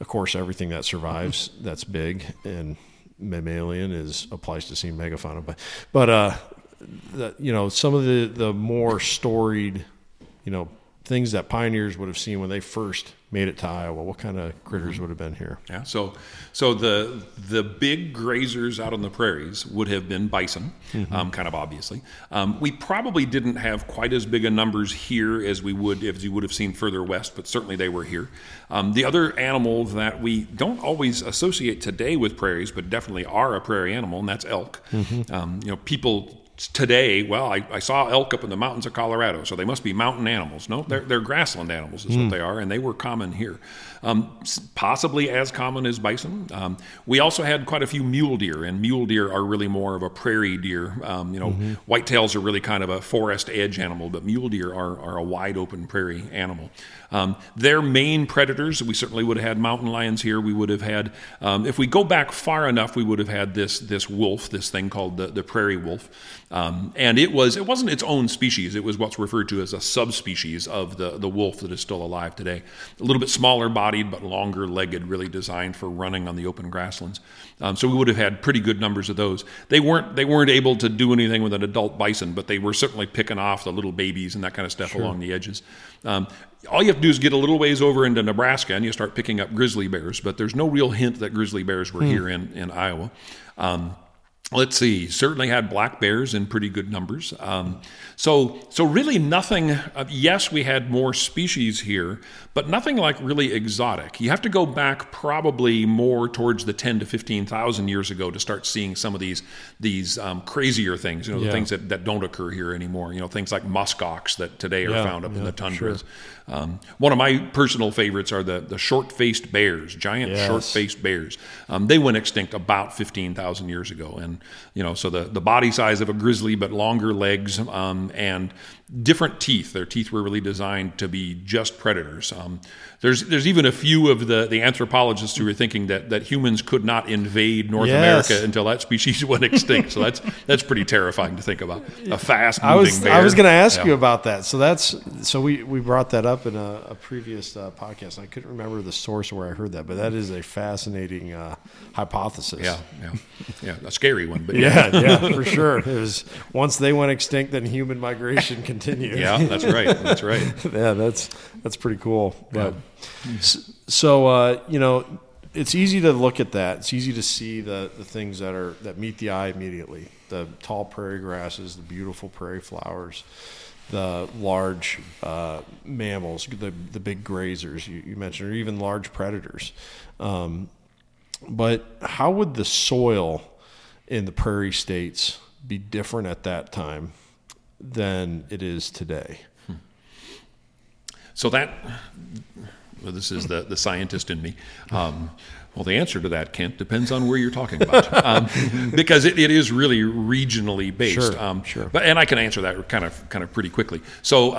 of course everything that survives that's big and mammalian is a Pleistocene megafauna, but but uh, the, you know some of the the more storied, you know, things that pioneers would have seen when they first made it to Iowa? What kind of critters would have been here? Yeah, so so the the big grazers out on the prairies would have been bison, Mhm. um, kind of obviously. Um, we probably didn't have quite as big a numbers here as we would if you would have seen further west, but certainly they were here. Um, the other animal that we don't always associate today with prairies, but definitely are a prairie animal, and that's elk. Mhm. Um, you know, people today, well, I, I saw elk up in the mountains of Colorado, so they must be mountain animals. No, they're, they're grassland animals, is Mm. what they are, and they were common here. Um, possibly as common as bison. Um, we also had quite a few mule deer, and mule deer are really more of a prairie deer. Um, you know, Mhm. whitetails are really kind of a forest edge animal, but mule deer are, are a wide open prairie animal. Um, their main predators, we certainly would have had mountain lions here. We would have had, um, if we go back far enough, we would have had this this wolf, this thing called the, the prairie wolf, um, and it was it wasn't its own species. It was what's referred to as a subspecies of the the wolf that is still alive today. A little bit smaller bodied, but longer legged, really designed for running on the open grasslands. Um, so we would have had pretty good numbers of those. They weren't they weren't able to do anything with an adult bison, but they were certainly picking off the little babies and that kind of stuff Sure. along the edges. Um, all you have to do is get a little ways over into Nebraska and you start picking up grizzly bears, but there's no real hint that grizzly bears were Hmm. here in, in Iowa. Um, let's see, certainly had black bears in pretty good numbers. Um, so, so really nothing, uh, yes, we had more species here, but nothing like really exotic. You have to go back probably more towards the 10 to 15,000 years ago to start seeing some of these, these um, crazier things, you know, the things that, that don't occur here anymore, you know, things like muskox that today are Yeah, found up in the tundras. sure. Um, one of my personal favorites are the, the short faced bears, giant Yes. short faced bears. Um, they went extinct about 15,000 years ago. And, you know, so the, the body size of a grizzly, but longer legs um, and different teeth. Their teeth were really designed to be just predators. Um, there's, there's even a few of the, the anthropologists who are thinking that, that humans could not invade North Yes. America until that species went extinct. so that's, that's pretty terrifying to think about. A fast I moving was bear. I was going to ask Yeah. you about that. So that's so we we brought that up in a, a previous uh, podcast. I couldn't remember the source where I heard that, but that is a fascinating uh, hypothesis. Yeah, yeah, yeah. A scary one, but yeah, yeah, for sure. It was once they went extinct, then human migration continued. Yeah, that's right. That's right. yeah, that's that's pretty cool. But s- so uh, you know, it's easy to look at that. It's easy to see the the things that are that meet the eye immediately. The tall prairie grasses, the beautiful prairie flowers, the large uh, mammals, the the big grazers you, you mentioned, or even large predators. Um, but how would the soil in the prairie states be different at that time than it is today? So that, well, this is the, the scientist in me. Um, well, the answer to that, Kent, depends on where you're talking about, um, because it, it is really regionally based. Sure, um, sure. But and I can answer that kind of kind of pretty quickly. So.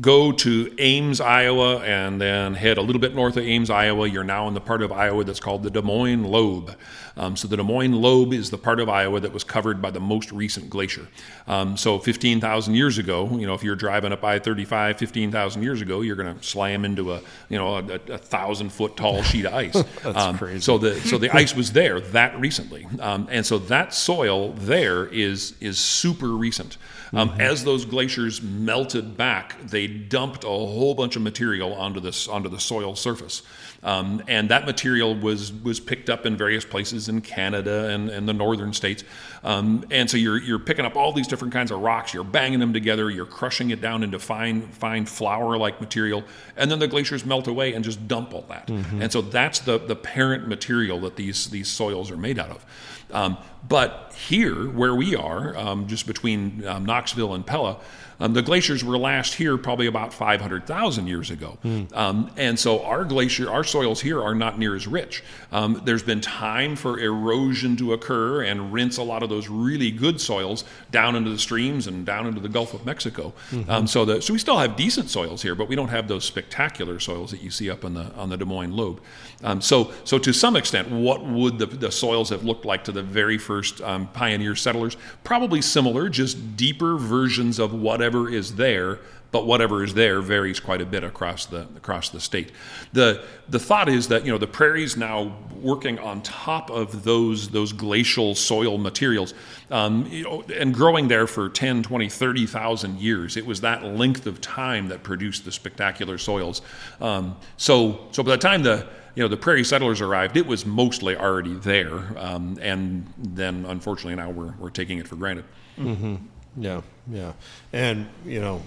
Go to Ames, Iowa, and then head a little bit north of Ames, Iowa. You're now in the part of Iowa that's called the Des Moines Lobe. Um, so the Des Moines Lobe is the part of Iowa that was covered by the most recent glacier. Um, so 15,000 years ago, you know, if you're driving up I-35, 15,000 years ago, you're going to slam into a, you know, a, a, a thousand foot tall sheet of ice. That's Um, crazy. So the so the ice was there that recently, um, and so that soil there is is super recent. Um, Mm-hmm. As those glaciers melted back, they dumped a whole bunch of material onto this onto the soil surface, um, and that material was was picked up in various places in Canada and, and the northern states. Um, and so you're you're picking up all these different kinds of rocks, you're banging them together, you're crushing it down into fine fine flour like material, and then the glaciers melt away and just dump all that. Mhm. And so that's the the parent material that these these soils are made out of. Um, but here, where we are, um, just between um, Knoxville and Pella, um, the glaciers were last here probably about 500,000 years ago. Um, and so our glacier, our soils here are not near as rich. Um, there's been time for erosion to occur and rinse a lot of those really good soils down into the streams and down into the Gulf of Mexico. Mhm. Um, so, the, so we still have decent soils here, but we don't have those spectacular soils that you see up on the on the Des Moines Lobe. Um, so, so to some extent, what would the, the soils have looked like to the very first um, pioneer settlers? Probably similar, just deeper versions of whatever is there, but whatever is there varies quite a bit across the across the state. the The thought is that you know the prairies now working on top of those those glacial soil materials, um, you know, and growing there for 10, 20, 30,000 years. It was that length of time that produced the spectacular soils. Um, so so by the time the you know the prairie settlers arrived, it was mostly already there, um, and then unfortunately now we're we're taking it for granted. Mm-hmm. Yeah, yeah, and you know,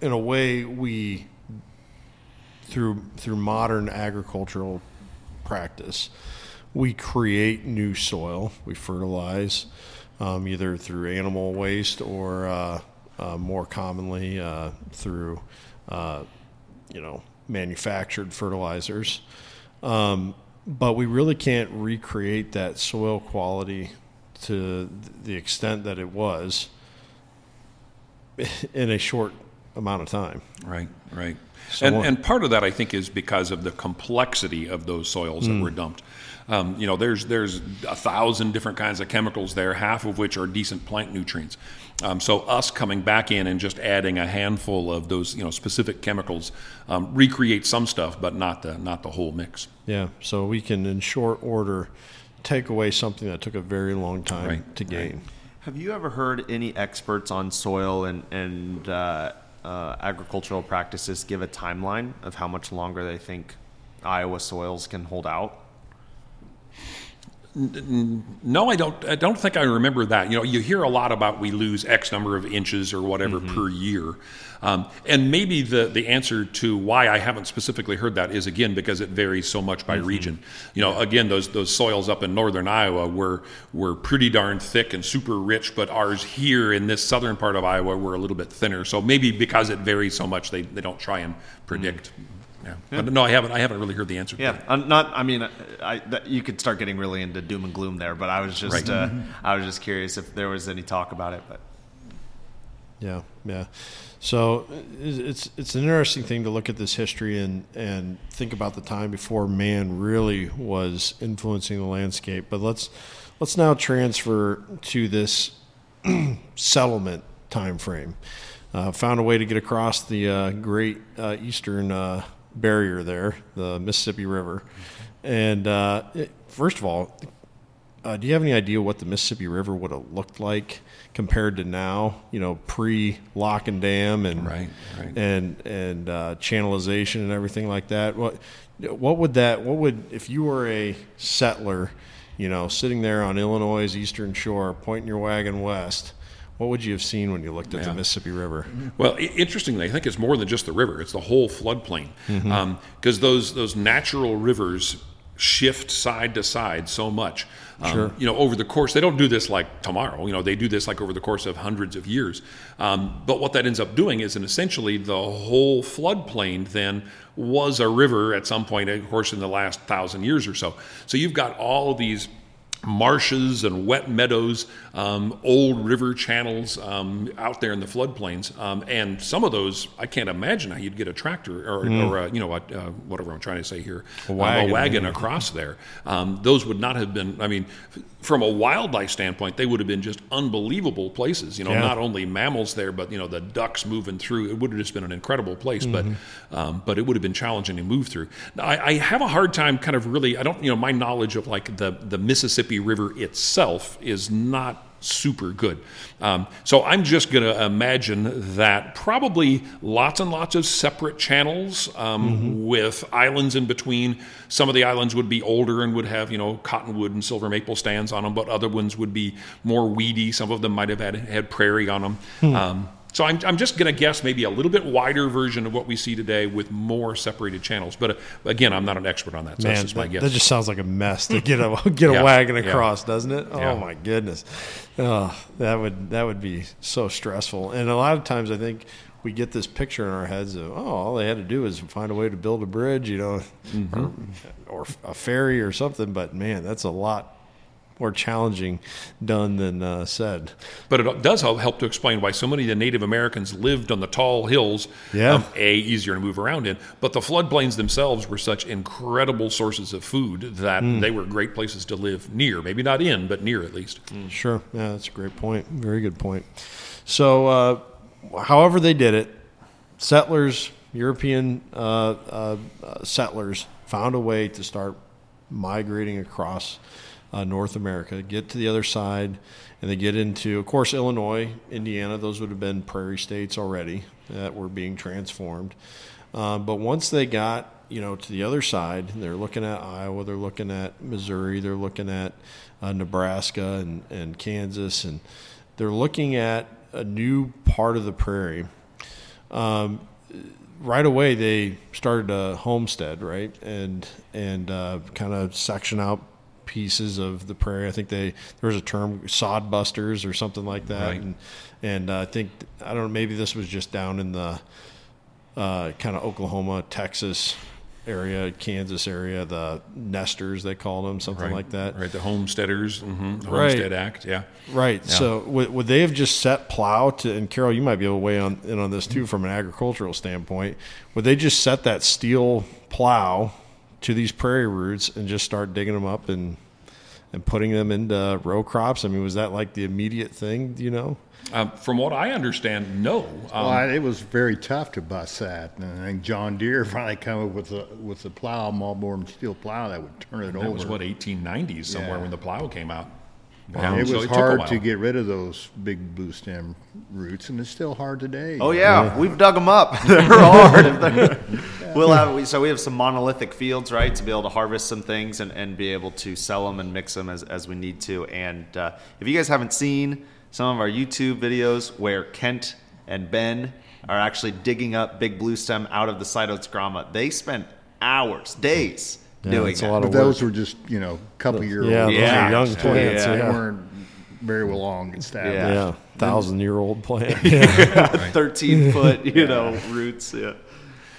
in a way, we through through modern agricultural practice, we create new soil. We fertilize um, either through animal waste or uh, uh, more commonly uh, through uh, you know manufactured fertilizers. Um, but we really can't recreate that soil quality to the extent that it was in a short amount of time. Right, right. So and, and, part of that, I think, is because of the complexity of those soils mm. that were dumped. Um, you know, there's there's a thousand different kinds of chemicals there, half of which are decent plant nutrients. Um, so us coming back in and just adding a handful of those, you know, specific chemicals um, recreate some stuff, but not the not the whole mix. Yeah. So we can, in short order, take away something that took a very long time right, to gain. Right. Have you ever heard any experts on soil and and uh, uh, agricultural practices give a timeline of how much longer they think Iowa soils can hold out? No, I don't. I don't think I remember that. You know, you hear a lot about we lose X number of inches or whatever mm-hmm. per year, um, and maybe the the answer to why I haven't specifically heard that is again because it varies so much by mm-hmm. region. You know, again those those soils up in northern Iowa were were pretty darn thick and super rich, but ours here in this southern part of Iowa were a little bit thinner. So maybe because it varies so much, they they don't try and predict. Mm-hmm. Yeah. yeah. But no, I haven't. I haven't really heard the answer. Yeah, I'm not. I mean, I, that, you could start getting really into doom and gloom there, but I was just, right. uh, mm-hmm. I was just curious if there was any talk about it. But yeah, yeah. So it's it's an interesting thing to look at this history and and think about the time before man really was influencing the landscape. But let's let's now transfer to this settlement time frame. Uh, found a way to get across the uh, great uh, eastern uh, barrier there, the Mississippi River. And uh, it, first of all, uh, do you have any idea what the Mississippi River would have looked like compared to now? You know, pre lock and dam and right, right. and and uh, channelization and everything like that. What what would that? What would if you were a settler? You know, sitting there on Illinois' eastern shore, pointing your wagon west what would you have seen when you looked at yeah. the Mississippi River? Well, interestingly, I think it's more than just the river; it's the whole floodplain. Because mm-hmm. um, those those natural rivers shift side to side so much. Um, sure. You know, over the course, they don't do this like tomorrow. You know, they do this like over the course of hundreds of years. Um, but what that ends up doing is, and essentially, the whole floodplain then was a river at some point, of course, in the last thousand years or so. So you've got all of these marshes and wet meadows, um, old river channels um, out there in the floodplains, um, and some of those I can't imagine how you'd get a tractor or, mm. or a, you know a, uh, whatever I'm trying to say here, a wagon, um, a wagon across there. Um, those would not have been. I mean, from a wildlife standpoint, they would have been just unbelievable places. You know, yeah. not only mammals there, but you know the ducks moving through. It would have just been an incredible place, mm-hmm. but um, but it would have been challenging to move through. Now, I, I, have a hard time, kind of really. I don't, you know, my knowledge of like the the Mississippi River itself is not super good. Um, so I'm just going to imagine that probably lots and lots of separate channels um, mm-hmm. with islands in between. Some of the islands would be older and would have you know cottonwood and silver maple stands on them, but other ones would be more weedy. Some of them might have had had prairie on them. Hmm. Um, so I'm, I'm just going to guess maybe a little bit wider version of what we see today with more separated channels. But uh, again, I'm not an expert on that. So Man, that's just my guess. That just sounds like a mess to get a get a yeah, wagon across, yeah. doesn't it? Oh yeah. my goodness, oh, that would that would be so stressful. And a lot of times, I think we get this picture in our heads of oh, all they had to do is find a way to build a bridge, you know, mm-hmm. or, or a ferry or something. But man, that's a lot more challenging done than uh, said. But it does help to explain why so many of the Native Americans lived on the tall hills. Yeah. Um, a, easier to move around in. But the floodplains themselves were such incredible sources of food that mm. they were great places to live near. Maybe not in, but near at least. Mm. Sure. Yeah, that's a great point. Very good point. So, uh, however they did it, settlers, European uh, uh, uh, settlers, found a way to start migrating across uh, North America, get to the other side, and they get into, of course, Illinois, Indiana. Those would have been prairie states already that were being transformed. Um, but once they got you know to the other side, they're looking at Iowa, they're looking at Missouri, they're looking at uh, Nebraska and, and Kansas, and they're looking at a new part of the prairie. Um, right away, they started a homestead, right, and and uh, kind of section out pieces of the prairie. I think they there was a term sod busters or something like that, Right. and and uh, I think I don't know maybe this was just down in the uh, kind of Oklahoma, Texas area, Kansas area, the nesters they called them, something Right. like that. Right, the homesteaders, hmm the Right. Homestead Act, yeah. Right. Yeah. So would, would they have just set plow to? And Carol, you might be able to weigh on in on this too from an agricultural standpoint. Would they just set that steel plow to these prairie roots and just start digging them up and and putting them into row crops? I mean, was that like the immediate thing? You know? Um, from what I understand, no. Um, well, I, it was very tough to bust that, and I think John Deere finally came up with a with a plow, Marlboro steel plow that would turn it that over. was what 1890s somewhere Yeah. when the plow came out. And Yeah, it so was took a hard to get rid of those big blue stem roots, and it's still hard today. Oh yeah, we've dug them up. They're hard. They're- we'll have we- so we have some monolithic fields, right, to be able to harvest some things and, and be able to sell them and mix them as, as we need to. And uh, if you guys haven't seen some of our YouTube videos where Kent and Ben are actually digging up big blue stem out of the sideoats grama, they spent hours, days Yeah, doing it's a it. lot but of those work. were just you know couple year Yeah, old those are young plants. plants, They yeah. weren't very well long established. Yeah. Yeah, thousand year old plant. Thirteen foot, you know, roots. Yeah.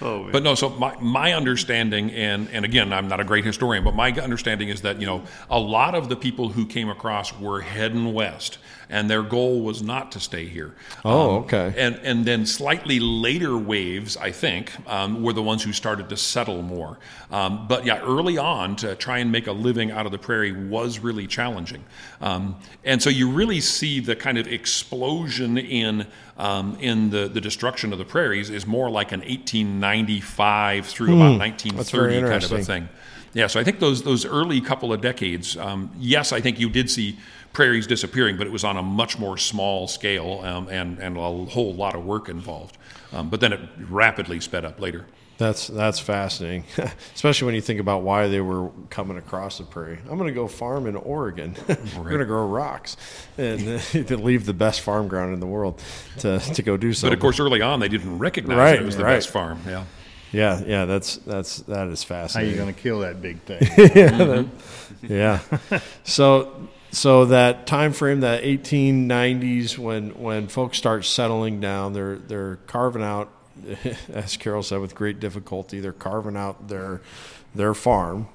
Oh man. But no, so my, my understanding, and, and again, I'm not a great historian, but my understanding is that, you know, a lot of the people who came across were heading west, and their goal was not to stay here. Oh, Um, okay. And, and then slightly later waves, I think, um, were the ones who started to settle more. Um, but yeah, early on, to try and make a living out of the prairie was really challenging. Um, and so you really see the kind of explosion in um, in the, the destruction of the prairies is more like an 1895 through about Hmm. Very 1930 kind of a thing. Yeah, so I think those those early couple of decades, um, yes, I think you did see prairies disappearing, but it was on a much more small scale um, and and a whole lot of work involved. Um, but then it rapidly sped up later. That's that's fascinating, especially when you think about why they were coming across the prairie. I'm going to go farm in Oregon. We're going to grow rocks and to leave the best farm ground in the world to, to go do something. But of course, early on, they didn't recognize Right, it was the right. best farm. Yeah. yeah, yeah, that's that's that is fascinating. How you fascinating. going to kill that big thing? yeah, that- yeah. So so that time frame, that 1890s, when when folks start settling down, they're they're carving out, as Carol said, with great difficulty, they're carving out their their farm.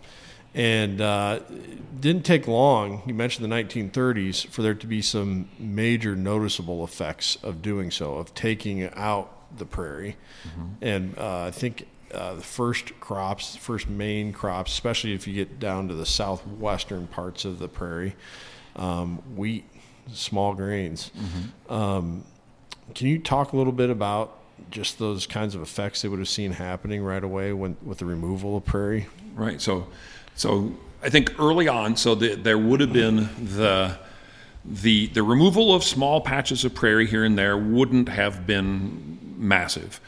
And uh, it didn't take long. You mentioned the 1930s for there to be some major noticeable effects of doing so, of taking out the prairie. And uh, I think uh, the first crops, first main crops, especially if you get down to the southwestern parts of the prairie, um, wheat, small grains. Um, can you talk a little bit about just those kinds of effects they would have seen happening right away when with the removal of prairie? Right. So, so I think early on, so the, there would have been the the the removal of small patches of prairie here and there wouldn't have been massive.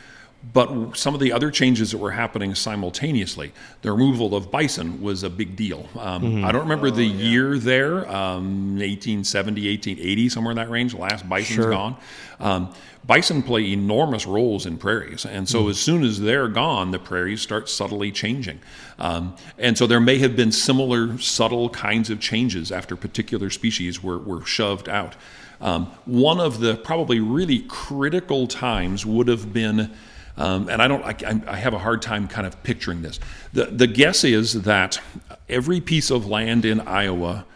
But some of the other changes that were happening simultaneously, the removal of bison was a big deal. Um, I don't remember the year there, um, 1870, 1880, somewhere in that range. The last bison's Sure. gone. Um, bison play enormous roles in prairies, and so as soon as they're gone, the prairies start subtly changing. Um, and so there may have been similar subtle kinds of changes after particular species were, were shoved out. Um, one of the probably really critical times would have been. Um, and I don't. I, I have a hard time kind of picturing this. The the guess is that every piece of land in Iowa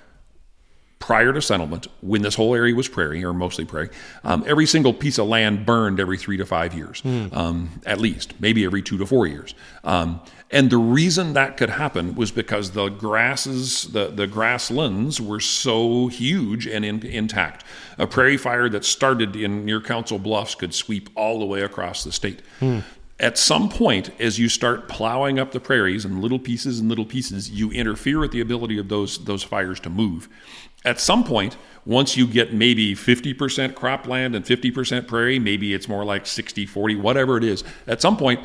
prior to settlement, when this whole area was prairie or mostly prairie, um, every single piece of land burned every three to five years, Hmm. um, at least, maybe every two to four years. Um, and the reason that could happen was because the grasses, the, the grasslands were so huge and in, intact. A prairie fire that started in near Council Bluffs could sweep all the way across the state. Hmm. At some point, as you start plowing up the prairies in little pieces and little pieces, you interfere with the ability of those those fires to move. At some point, once you get maybe 50% cropland and 50% prairie, maybe it's more like 60 40, whatever it is. At some point,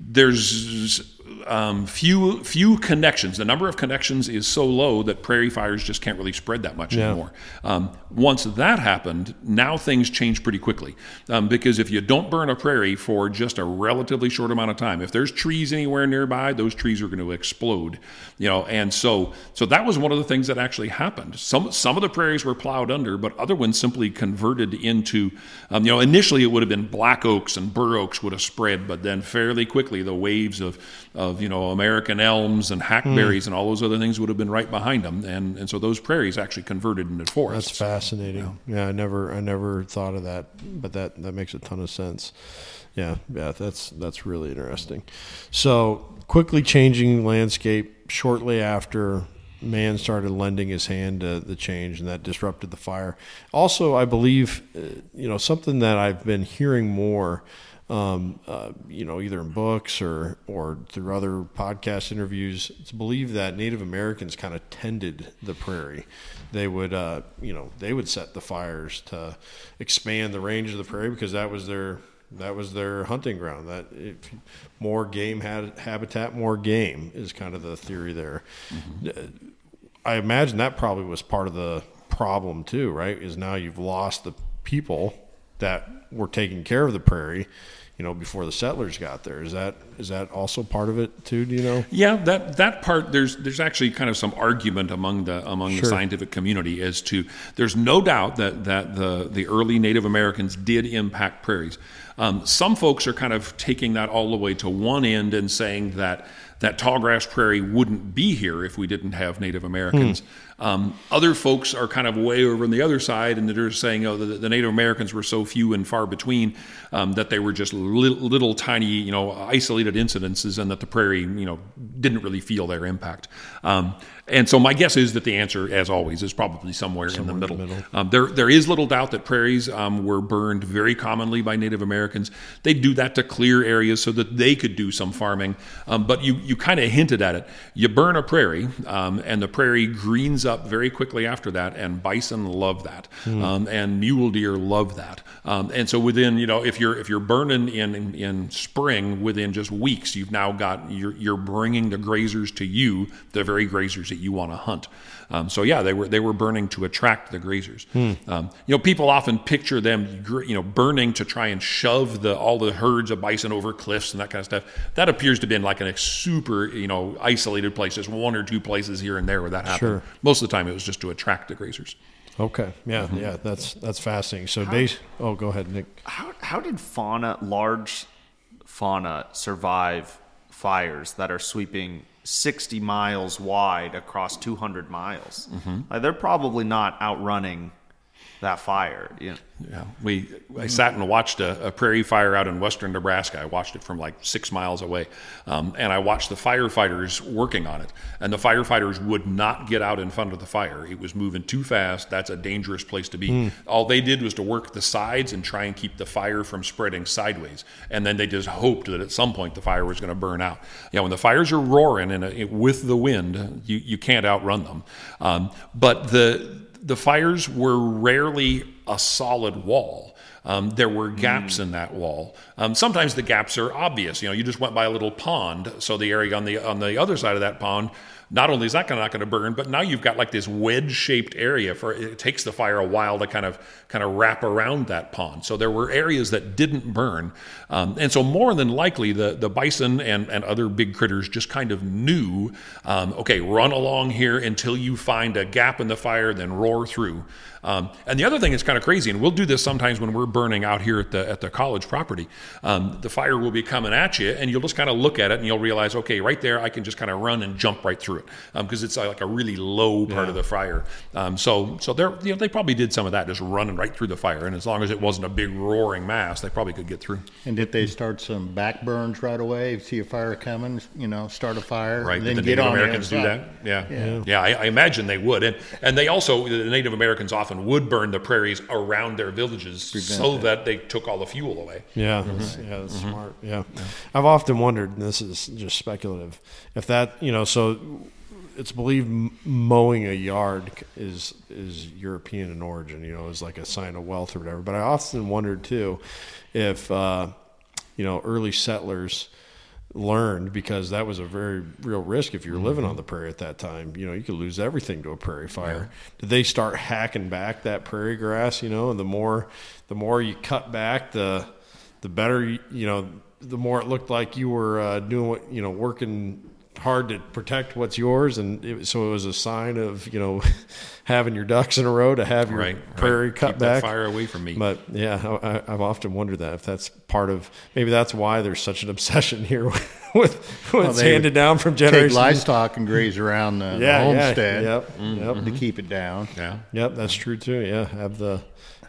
there's um, few few connections. The number of connections is so low that prairie fires just can't really spread that much Yeah. anymore. Um, once that happened, now things change pretty quickly um, because if you don't burn a prairie for just a relatively short amount of time, if there's trees anywhere nearby, those trees are going to explode. You know, and so so that was one of the things that actually happened. Some some of the prairies were plowed under, but other ones simply converted into. Um, you know, initially it would have been black oaks and bur oaks would have spread, but then fairly quickly the waves of of you know American elms and hackberries and all those other things would have been right behind them, and and so those prairies actually converted into forests. That's fascinating. Yeah. I never I never thought of that, but that that makes a ton of sense. Yeah, yeah, that's that's really interesting. So quickly changing landscape shortly after man started lending his hand to the change, and that disrupted the fire. Also, I believe, uh, you know, something that I've been hearing more. Um, uh, you know, either in books or or through other podcast interviews, it's believed that Native Americans kind of tended the prairie. They would, uh, you know, they would set the fires to expand the range of the prairie because that was their that was their hunting ground. That if more game had habitat, more game is kind of the theory there. I imagine that probably was part of the problem too, right? Is now you've lost the people that were taking care of the prairie, you know, before the settlers got there. Is that is that also part of it too? Do you know? Yeah, that that part there's there's actually kind of some argument among the among the scientific community as to there's no doubt that that the the early Native Americans did impact prairies. Um, some folks are kind of taking that all the way to one end and saying that that tallgrass prairie wouldn't be here if we didn't have Native Americans. Um, other folks are kind of way over on the other side, and they're saying, "Oh, the, the Native Americans were so few and far between um, that they were just little, little tiny, you know, isolated incidences, and that the prairie, you know, didn't really feel their impact." Um, and so, my guess is that the answer, as always, is probably somewhere, in the middle. Um, there, there is little doubt that prairies um, were burned very commonly by Native Americans. They do that to clear areas so that they could do some farming. Um, but you, you kind of hinted at it. You burn a prairie, um, and the prairie greens up very quickly after that, and bison love that, um, and mule deer love that. Um, and so, within you know, if you're if you're burning in, in in spring, within just weeks, you've now got you're you're bringing the grazers to you, the very grazers that you want to hunt. Um, so yeah, they were they were burning to attract the grazers. Um, you know, people often picture them, you know, burning to try and shove the all the herds of bison over cliffs and that kind of stuff. That appears to have been like in a super, you know, isolated place. There's one or two places here and there where that happened. Sure. Most of the time, it was just to attract the grazers. Okay, yeah, yeah, that's that's fascinating. So, base. Oh, go ahead, Nick. How, how did fauna, large fauna, survive fires that are sweeping 60 miles wide across 200 miles? Mm-hmm. Like, they're probably not outrunning that fire. You know? Yeah, we I sat and watched a, a prairie fire out in western Nebraska. I watched it from like six miles away, um, and I watched the firefighters working on it. And the firefighters would not get out in front of the fire; it was moving too fast. That's a dangerous place to be. All they did was to work the sides and try and keep the fire from spreading sideways. And then they just hoped that at some point the fire was going to burn out. You know, when the fires are roaring and uh, with the wind, you you can't outrun them. Um, but the the fires were rarely a solid wall. Um, there were gaps in that wall. Um, sometimes the gaps are obvious. You know, you just went by a little pond, so the area on the on the other side of that pond, not only is that not going to burn, but now you've got like this wedge-shaped area. For it takes the fire a while to kind of kind of wrap around that pond. So there were areas that didn't burn, um, and so more than likely the the bison and and other big critters just kind of knew, um, okay, run along here until you find a gap in the fire, then roar through. Um, and the other thing that's kind of crazy, and we'll do this sometimes when we're burning out here at the at the college property, um, the fire will be coming at you, and you'll just kind of look at it and you'll realize, okay, right there, I can just kind of run and jump right through it because um, it's like a really low part yeah. of the fire. Um, so so they you know they probably did some of that, just running right through the fire, and as long as it wasn't a big roaring mass, they probably could get through. And did they start some back burns right away? See a fire coming, you know, start a fire, right? Then the get Native on Americans do that. Yeah, yeah. yeah I, I, imagine they would, and and they also the Native Americans often would burn the prairies around their villages Prevent so that. that. they took all the fuel away. Yeah, mm-hmm. that's, yeah, that's mm-hmm. smart. Yeah. yeah, I've often wondered. And this is just speculative. If that, you know, so it's believed mowing a yard is is European in origin. You know, is like a sign of wealth or whatever. But I often wondered too if uh, you know early settlers learned because that was a very real risk if you're mm-hmm. living on the prairie at that time. You know, you could lose everything to a prairie fire. Yeah. Did they start hacking back that prairie grass? You know, and the more the more you cut back, the the better. You know, the more it looked like you were uh, doing what you know, working hard to protect what's yours, and it, so it was a sign of you know having your ducks in a row to have your right, prairie right. cut Keep back. fire away from me. But yeah, I, have often wondered that if that's part of maybe that's why there's such an obsession here with with well, handed down from generation. Take livestock and graze around the, yeah, the homestead. Yeah, yep, mm-hmm. yep. to keep it down. Yeah, yep, that's true too. Yeah, have the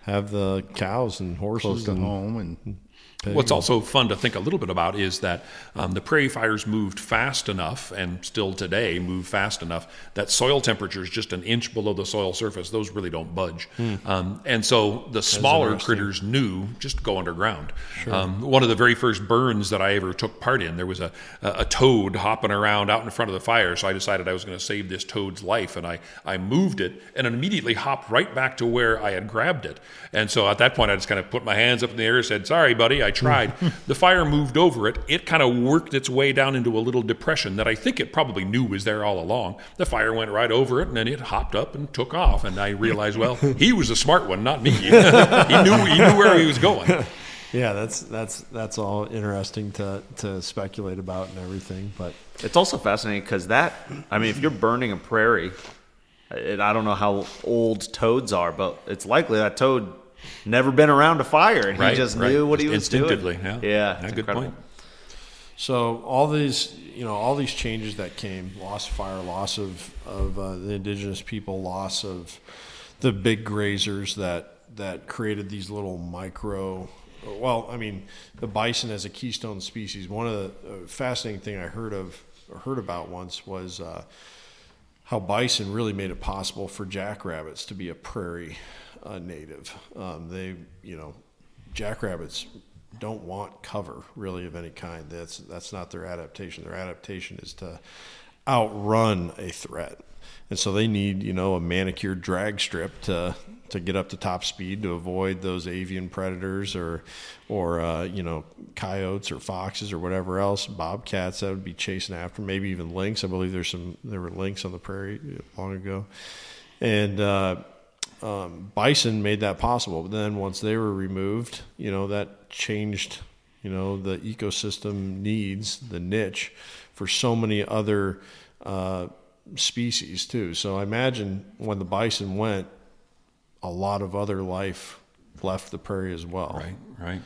have the cows and horses close to and, home and What's also fun to think a little bit about is that um, the prairie fires moved fast enough, and still today move fast enough, that soil temperature is just an inch below the soil surface. Those really don't budge. Hmm. Um, and so the smaller critters knew just go underground. Sure. Um, one of the very first burns that I ever took part in, there was a, a toad hopping around out in front of the fire. So I decided I was going to save this toad's life, and I, I moved it and it immediately hopped right back to where I had grabbed it. And so at that point, I just kind of put my hands up in the air and said, Sorry, buddy. I tried. the fire moved over it. It kind of worked its way down into a little depression that I think it probably knew was there all along. The fire went right over it, and then it hopped up and took off. And I realized, well, he was a smart one, not me. he knew he knew where he was going. Yeah, that's that's that's all interesting to to speculate about and everything. But it's also fascinating because that I mean, if you're burning a prairie, and I don't know how old toads are, but it's likely that toad never been around a fire, and right, he just right. knew what just he was instinctively, doing. Yeah, yeah, yeah good incredible. point. So all these, you know, all these changes that came, loss of fire, loss of of uh, the indigenous people, loss of the big grazers that that created these little micro. Well, I mean, the bison as a keystone species. One of the uh, fascinating thing I heard of or heard about once was. Uh, how bison really made it possible for jackrabbits to be a prairie native. Um, they, you know, jackrabbits don't want cover really of any kind. That's that's not their adaptation. Their adaptation is to outrun a threat, and so they need you know a manicured drag strip to to get up to top speed to avoid those avian predators or or uh, you know coyotes or foxes or whatever else bobcats that would be chasing after maybe even lynx. I believe there's some there were lynx on the prairie long ago, and uh, um, bison made that possible. But then once they were removed, you know, that changed, you know, the ecosystem needs, the niche for so many other uh, species too. So I imagine when the bison went, a lot of other life left the prairie as well. Right, right.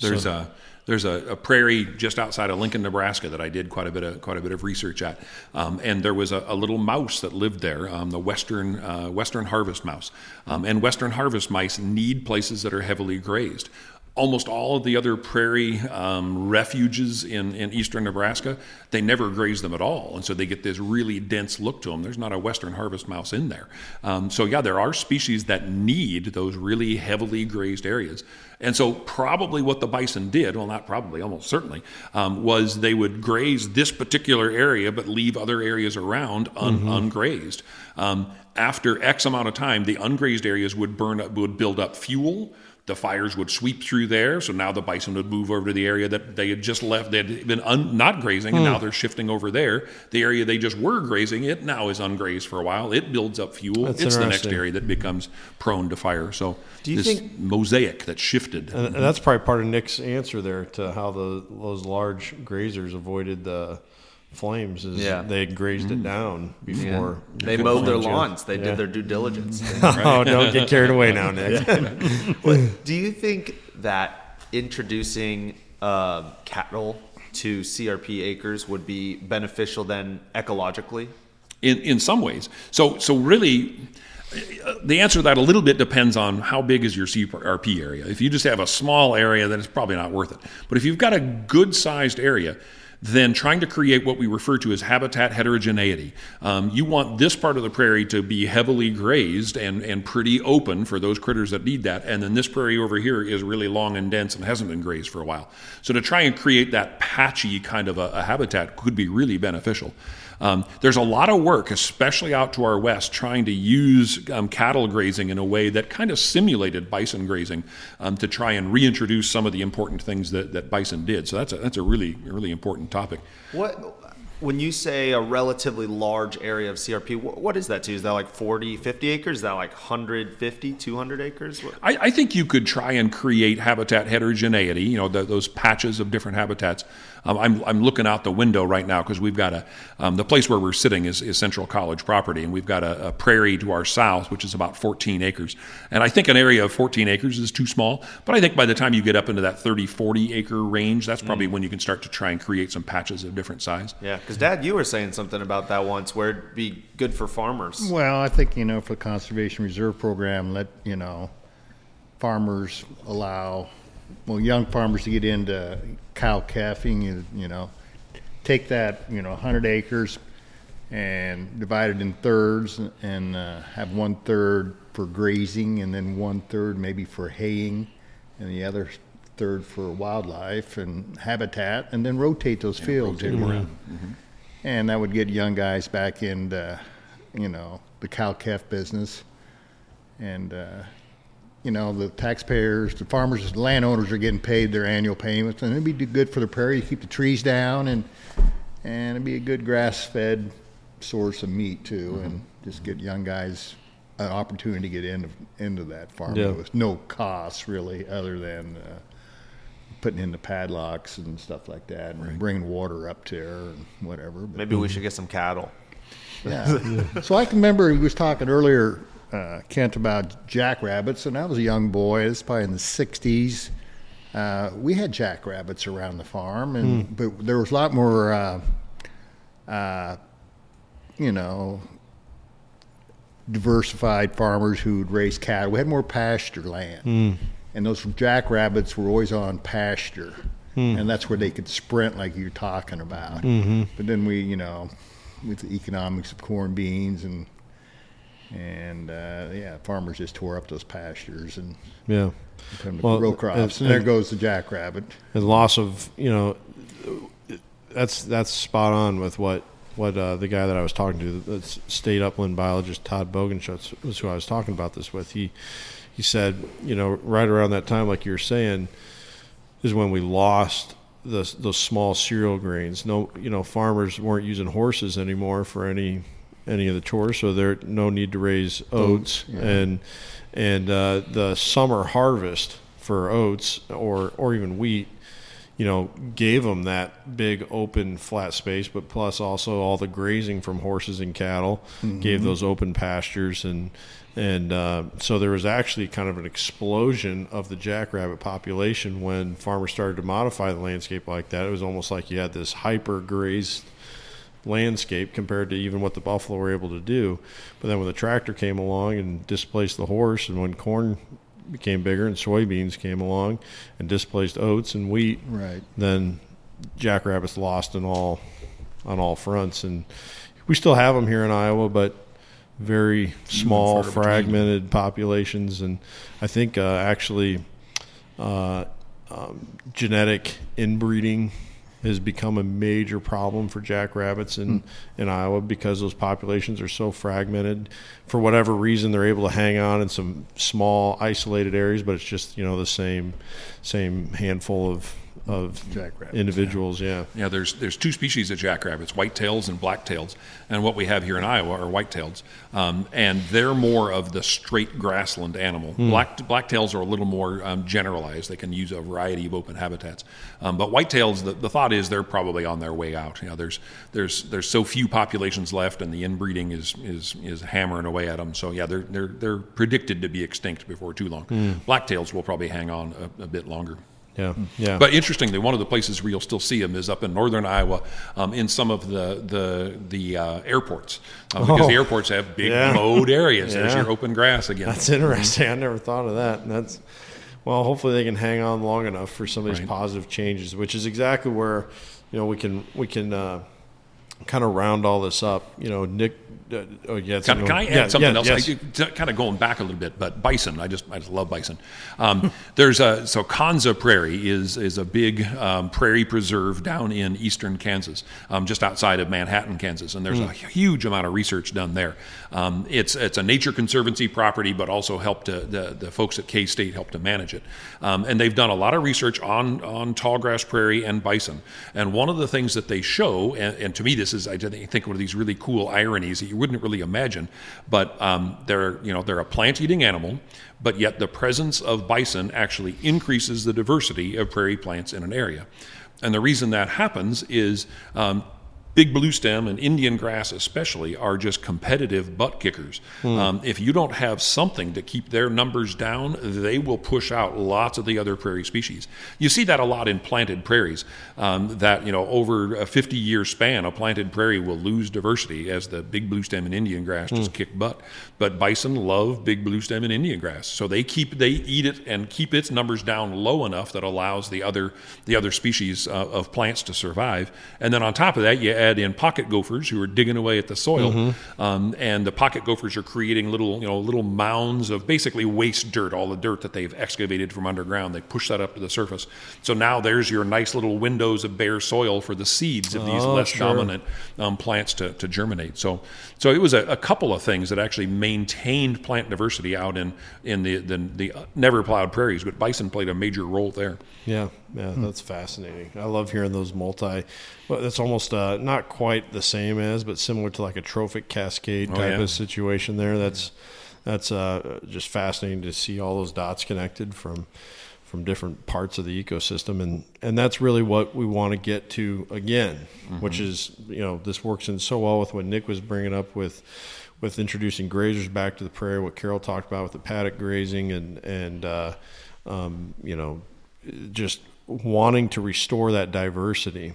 There's so, a there's a, a, prairie just outside of Lincoln, Nebraska, that I did quite a bit of quite a bit of research at, um, and there was a, a, little mouse that lived there, um, the western uh, western harvest mouse, um, and western harvest mice need places that are heavily grazed almost all of the other prairie um, refuges in, in eastern Nebraska, they never graze them at all. And so they get this really dense look to them. There's not a western harvest mouse in there. Um, so, yeah, there are species that need those really heavily grazed areas. And so, probably what the bison did, well, not probably, almost certainly, um, was they would graze this particular area but leave other areas around un- mm-hmm. ungrazed. Um, after X amount of time, the ungrazed areas would burn up, would build up fuel the fires would sweep through there. So now the bison would move over to the area that they had just left. They had been un, not grazing, and now hmm. they're shifting over there. The area they just were grazing, it now is ungrazed for a while. It builds up fuel. That's it's the next area that becomes prone to fire. So Do you this think, mosaic that shifted. And, and that's probably part of Nick's answer there to how the those large grazers avoided the flames is Yeah. they had grazed it down before. They mowed their lawns. They Yeah. did their due diligence. oh, don't get carried away now, Nick. What- do you think that introducing uh, cattle to CRP acres would be beneficial then ecologically? in, in some ways. So, so really, uh, the answer to that a little bit depends on how big is your CRP area. If you just have a small area, then it's probably not worth it. But if you've got a good sized area, then trying to create what we refer to as habitat heterogeneity. Um, you want this part of the prairie to be heavily grazed and, and pretty open for those critters that need that. And then this prairie over here is really long and dense and hasn't been grazed for a while. So to try and create that patchy kind of a, a habitat could be really beneficial. Um, there's a lot of work, especially out to our west, trying to use um, cattle grazing in a way that kind of simulated bison grazing um, to try and reintroduce some of the important things that, that bison did. So that's a, that's a really, really important topic. What when you say a relatively large area of CRP, what, is that to? you? Is that like 40, 50 acres? Is that like 150, 200 acres? I, I think you could try and create habitat heterogeneity, you know, the, those patches of different habitats. Um, I'm, I'm looking out the window right now because we've got a, um, the place where we're sitting is, is Central College property, and we've got a, a prairie to our south, which is about 14 acres. And I think an area of 14 acres is too small, but I think by the time you get up into that 30, 40 acre range, that's probably when you can start to try and create some patches of different size. Yeah, because Dad, you were saying something about that once where it'd be good for farmers. Well, I think, you know, for the Conservation Reserve Program, let, you know, farmers allow, well, young farmers to get into cow calfing, you, you know, take that, you know, 100 acres and divide it in thirds and uh, have one third for grazing and then one third maybe for haying and the other third for wildlife and habitat and then rotate those fields rotate them every- around. Mhm. and that would get young guys back into, you know, the cow calf business. And, uh, you know, the taxpayers, the farmers, the landowners are getting paid their annual payments, and it'd be good for the prairie to keep the trees down, and and it'd be a good grass-fed source of meat too, and just get young guys an opportunity to get into into that farming Yeah. with no costs really, other than uh, putting in the padlocks and stuff like that, and bringing water up there and whatever. But- Maybe we should get some cattle. yeah. so I can remember he was talking earlier, uh, Kent, about jackrabbits, and I was a young boy. It's probably in the '60s. Uh, we had jackrabbits around the farm, and but there was a lot more, uh, uh, you know, diversified farmers who'd raise cattle. We had more pasture land, Mm. and those jackrabbits were always on pasture, Hmm. and that's where they could sprint like you're talking about. Mhm. But then we, you know, with the economics of corn, beans, and and uh, yeah, farmers just tore up those pastures and Yeah. Well, row crops, and- and, there goes the jackrabbit. and loss of you know that's that's spot on with what what uh, the guy that I was talking to, the state upland biologist Todd Bogenschutz was who I was talking about this with. He he said, you know, right around that time, like you're saying, is when we lost the, those small cereal grains. No, you know, farmers weren't using horses anymore for any any of the chores, so there no need to raise oats yeah. and and uh, the summer harvest for oats or or even wheat you know, gave them that big open flat space, but plus also all the grazing from horses and cattle gave Mhm. those open pastures and and uh, so there was actually kind of an explosion of the jackrabbit population when farmers started to modify the landscape like that. It was almost like you had this hyper grazed landscape compared to even what the buffalo were able to do. But then when the tractor came along and displaced the horse, and when corn became bigger and soybeans came along and displaced oats and wheat, Right. then jackrabbits lost on all on all fronts. And we still have them here in Iowa, but very small, far between. fragmented populations. And I think uh, actually uh, um, genetic inbreeding has become a major problem for jackrabbits in, hmm. in Iowa because those populations are so fragmented. For whatever reason, they're able to hang on in some small, isolated areas, but it's just you know the same same handful of of jackrabbits. individuals. Yeah. yeah. There's there's two species of jackrabbits, whitetails and blacktails, and what we have here in Iowa are whitetails, um, and they're more of the straight grassland animal. Hmm. Black blacktails are a little more um, generalized; they can use a variety of open habitats. Um, but whitetails, the, the thought is they're probably on their way out. You know, there's there's there's so few populations left, and the inbreeding is is is hammering away at them. So yeah, they're they're they're predicted to be extinct before too long. Hmm. Blacktails will probably hang on a, a bit longer. Yeah, yeah. But interestingly, one of the places where you'll still see them is up in northern Iowa, um, in some of the the the uh, airports, uh, because Oh. the airports have big Yeah. mowed areas. There's your open grass again. That's interesting. I never thought of that. And that's well, hopefully they can hang on long enough for some of these Right. positive changes, which is exactly where you know we can we can uh, kind of round all this up. You know, Nick. Uh, oh yeah, Can, can I add yeah, something yeah, else? yes. I, kind of going back a little bit, but bison. I just I just love bison. Um, there's a so Konza Prairie is is a big um, prairie preserve down in eastern Kansas, um, just outside of Manhattan, Kansas, and there's a huge amount of research done there. Um, it's it's a nature conservancy property, but also helped to the the folks at K State help to manage it, um, and they've done a lot of research on on tallgrass prairie and bison. And one of the things that they show, and, and to me this is I think one of these really cool ironies that you wouldn't really imagine, but um, they're you know they're a plant-eating animal, but yet the presence of bison actually increases the diversity of prairie plants in an area, and the reason that happens is. Um, Big blue stem and Indian grass, especially, are just competitive butt kickers. Um, if you don't have something to keep their numbers down, they will push out lots of the other prairie species. You see that a lot in planted prairies. Um, that you know, over a 50-year span, a planted prairie will lose diversity as the big blue stem and Indian grass just kick butt. But bison love big blue stem and Indian grass, so they keep they eat it and keep its numbers down low enough that allows the other the other species uh, of plants to survive. And then on top of that, you add in pocket gophers who are digging away at the soil, um, and the pocket gophers are creating little you know little mounds of basically waste dirt, all the dirt that they've excavated from underground. They push that up to the surface. So now there's your nice little windows of bare soil for the seeds of these Oh, less sure. dominant um, plants to, to germinate. So, so it was a, a couple of things that actually maintained plant diversity out in in the the, the never plowed prairies. But bison played a major role there. Yeah, yeah, that's fascinating. I love hearing those multi. Well, that's almost uh, not quite the same as, but similar to like a trophic cascade Oh, type yeah. of situation there. That's that's uh, just fascinating to see all those dots connected from from different parts of the ecosystem, and and that's really what we want to get to again, which is you know this works in so well with what Nick was bringing up with with introducing grazers back to the prairie, what Carol talked about with the paddock grazing, and and uh, um, you know just wanting to restore that diversity.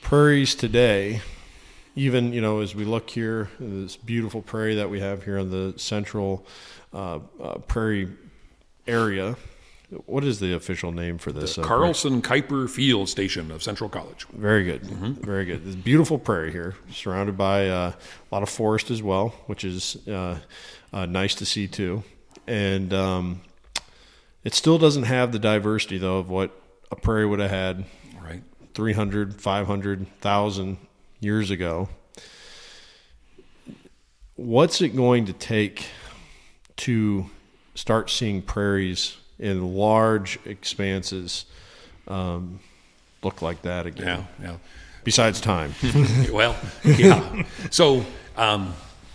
Prairies today, even you know, as we look here, this beautiful prairie that we have here in the central uh, uh, prairie area. What is the official name for this? uh, prairie? Carlson Kuyper Field Station of Central College. Very good, very good. This beautiful prairie here, surrounded by uh, a lot of forest as well, which is uh, uh, nice to see too. And um, it still doesn't have the diversity though of what a prairie would have had Right. 300, 500, 1,000 years ago. What's it going to take to start seeing prairies in large expanses um, look like that again? Yeah, yeah. Besides time. well, yeah. So, um,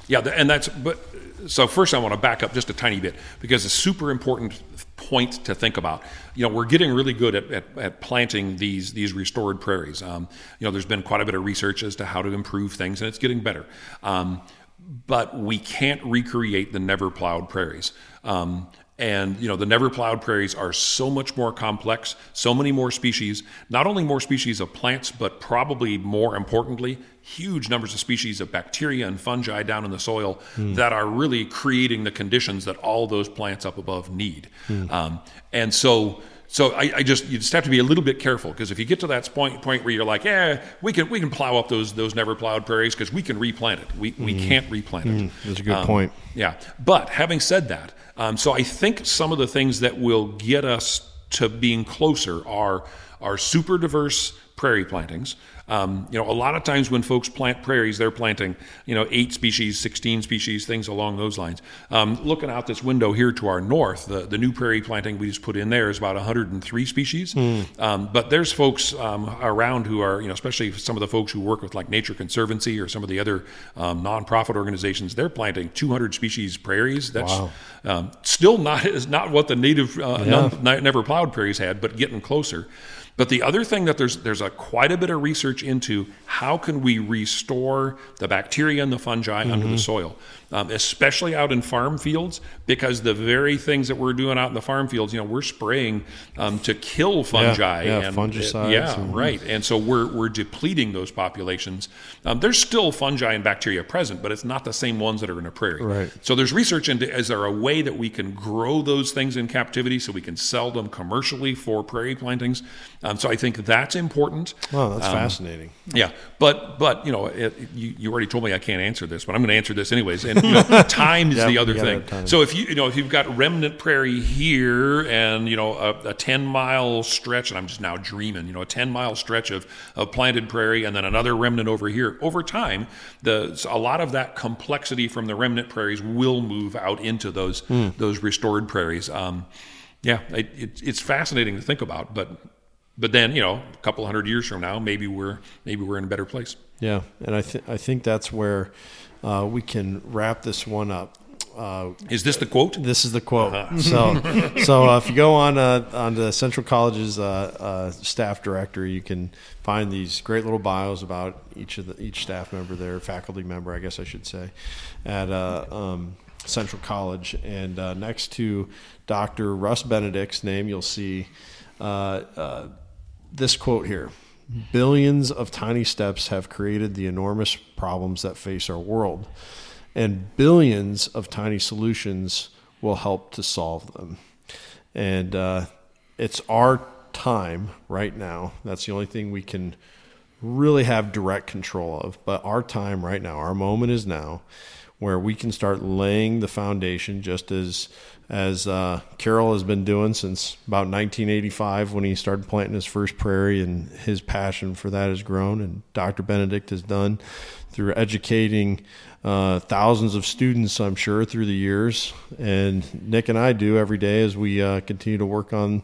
yeah, and that's but. So first, I want to back up just a tiny bit because it's a super important point to think about. You know, we're getting really good at, at, at planting these these restored prairies. Um, you know, there's been quite a bit of research as to how to improve things, and it's getting better. Um, but we can't recreate the never plowed prairies. Um, and you know the never plowed prairies are so much more complex, so many more species. Not only more species of plants, but probably more importantly, huge numbers of species of bacteria and fungi down in the soil that are really creating the conditions that all those plants up above need. Um, and so, so I, I just you just have to be a little bit careful because if you get to that point point where you're like, yeah, we can we can plow up those those never plowed prairies because we can replant it. We we can't replant it. That's a good Um, point. Yeah, but having said that, um, so I think some of the things that will get us to being closer are are super diverse prairie plantings, Um, you know, a lot of times when folks plant prairies, they're planting, you know, eight species, 16 species, things along those lines. Um, looking out this window here to our north, the, the new prairie planting we just put in there is about 103 species. Mm. Um, but there's folks um, around who are, you know, especially some of the folks who work with like Nature Conservancy or some of the other um, nonprofit organizations, they're planting 200 species prairies. That's Wow. um, still not is not what the native uh, Yeah. non- never plowed prairies had, but getting closer. But the other thing that there's there's a quite a bit of research into how can we restore the bacteria and the fungi under the Mhm. soil, um, especially out in farm fields, because the very things that we're doing out in the farm fields, you know, we're spraying um, to kill fungi yeah, and fungicides yeah, and- right. And so we're we're depleting those populations. Um, there's still fungi and bacteria present, but it's not the same ones that are in a prairie. Right. So there's research into is there a way that we can grow those things in captivity so we can sell them commercially for prairie plantings? Um, so I think that's important. Wow, that's Um, fascinating. Yeah, but but you know it, you, you already told me I can't answer this, but I'm going to answer this anyways. And you know, time is Yep, the other thing. So if you you know if you've got remnant prairie here and you know a, a 10 mile stretch, and I'm just now dreaming, you know a 10 mile stretch of of planted prairie, and then another remnant over here. Over time, the a lot of that complexity from the remnant prairies will move out into those Hmm. those restored prairies. Um, yeah, it, it, it's fascinating to think about, but but then you know a couple hundred years from now, maybe we're maybe we're in a better place. Yeah, and I think I think that's where uh, we can wrap this one up. Uh, Is this the quote? This is the quote. Uh-huh. So, so uh, if you go on uh, on the Central College's uh, uh, staff directory, you can find these great little bios about each of the each staff member there, faculty member, I guess I should say, at uh, um, Central College. And uh, next to Dr. Russ Benedict's name, you'll see uh, uh, this quote here. Billions of tiny steps have created the enormous problems that face our world and billions of tiny solutions will help to solve them. And uh, it's our time right now. That's the only thing we can really have direct control of. But our time right now, our moment is now, where we can start laying the foundation, just as as uh, Carroll has been doing since about 1985 when he started planting his first prairie, and his passion for that has grown. And Dr. Benedict has done through educating uh, thousands of students, I'm sure, through the years. And Nick and I do every day as we uh, continue to work on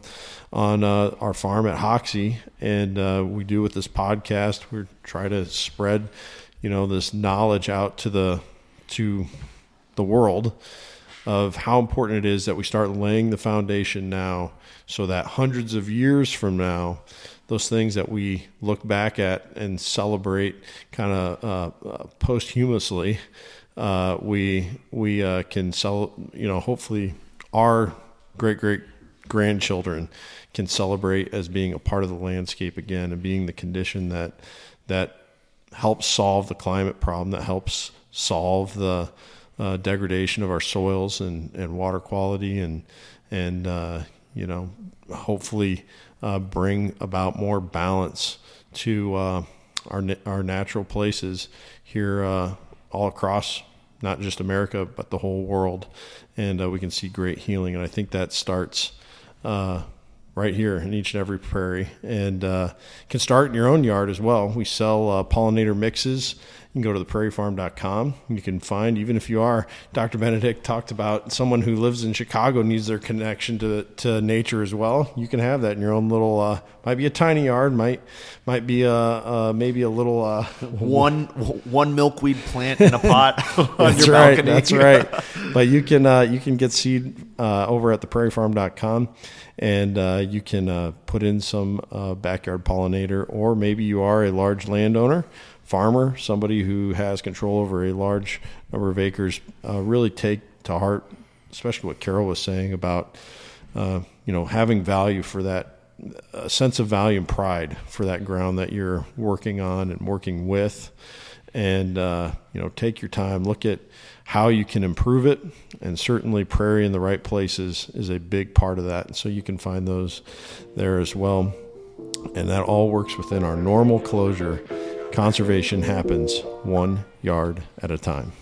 on uh, our farm at Hoksey, and uh, we do with this podcast. We try to spread, you know, this knowledge out to the to the world of how important it is that we start laying the foundation now, so that hundreds of years from now, those things that we look back at and celebrate kind of uh, uh, posthumously, uh, we we uh, can sell. You know, hopefully, our great great grandchildren can celebrate as being a part of the landscape again and being the condition that that helps solve the climate problem, that helps solve the uh, degradation of our soils and, and water quality, and and uh, you know hopefully uh, bring about more balance to uh, our our natural places here uh, all across not just America but the whole world, and uh, we can see great healing. And I think that starts right here in each and every prairie, and uh, can start in your own yard as well. We sell pollinator mixes. You can go to theprairiefarm.com. You can find, even if you are, Dr. Benedict talked about someone who lives in Chicago needs their connection to to nature as well. You can have that in your own little. Uh, might be a tiny yard. Might might be a uh, maybe a little uh, one one milkweed plant in a pot on that's your right, balcony. That's right. But you can uh, you can get seed uh, over at theprairiefarm.com, and uh, you can uh, put in some uh, backyard pollinator, or maybe you are a large landowner, farmer, somebody who has control over a large number of acres. Uh, really take to heart, especially what Carol was saying about uh, you know having value for that. A sense of value and pride for that ground that you're working on and working with, and uh, you know take your time look at how you can improve it and certainly prairie in the right places is a big part of that and so you can find those there as well and that all works within our normal closure conservation happens one yard at a time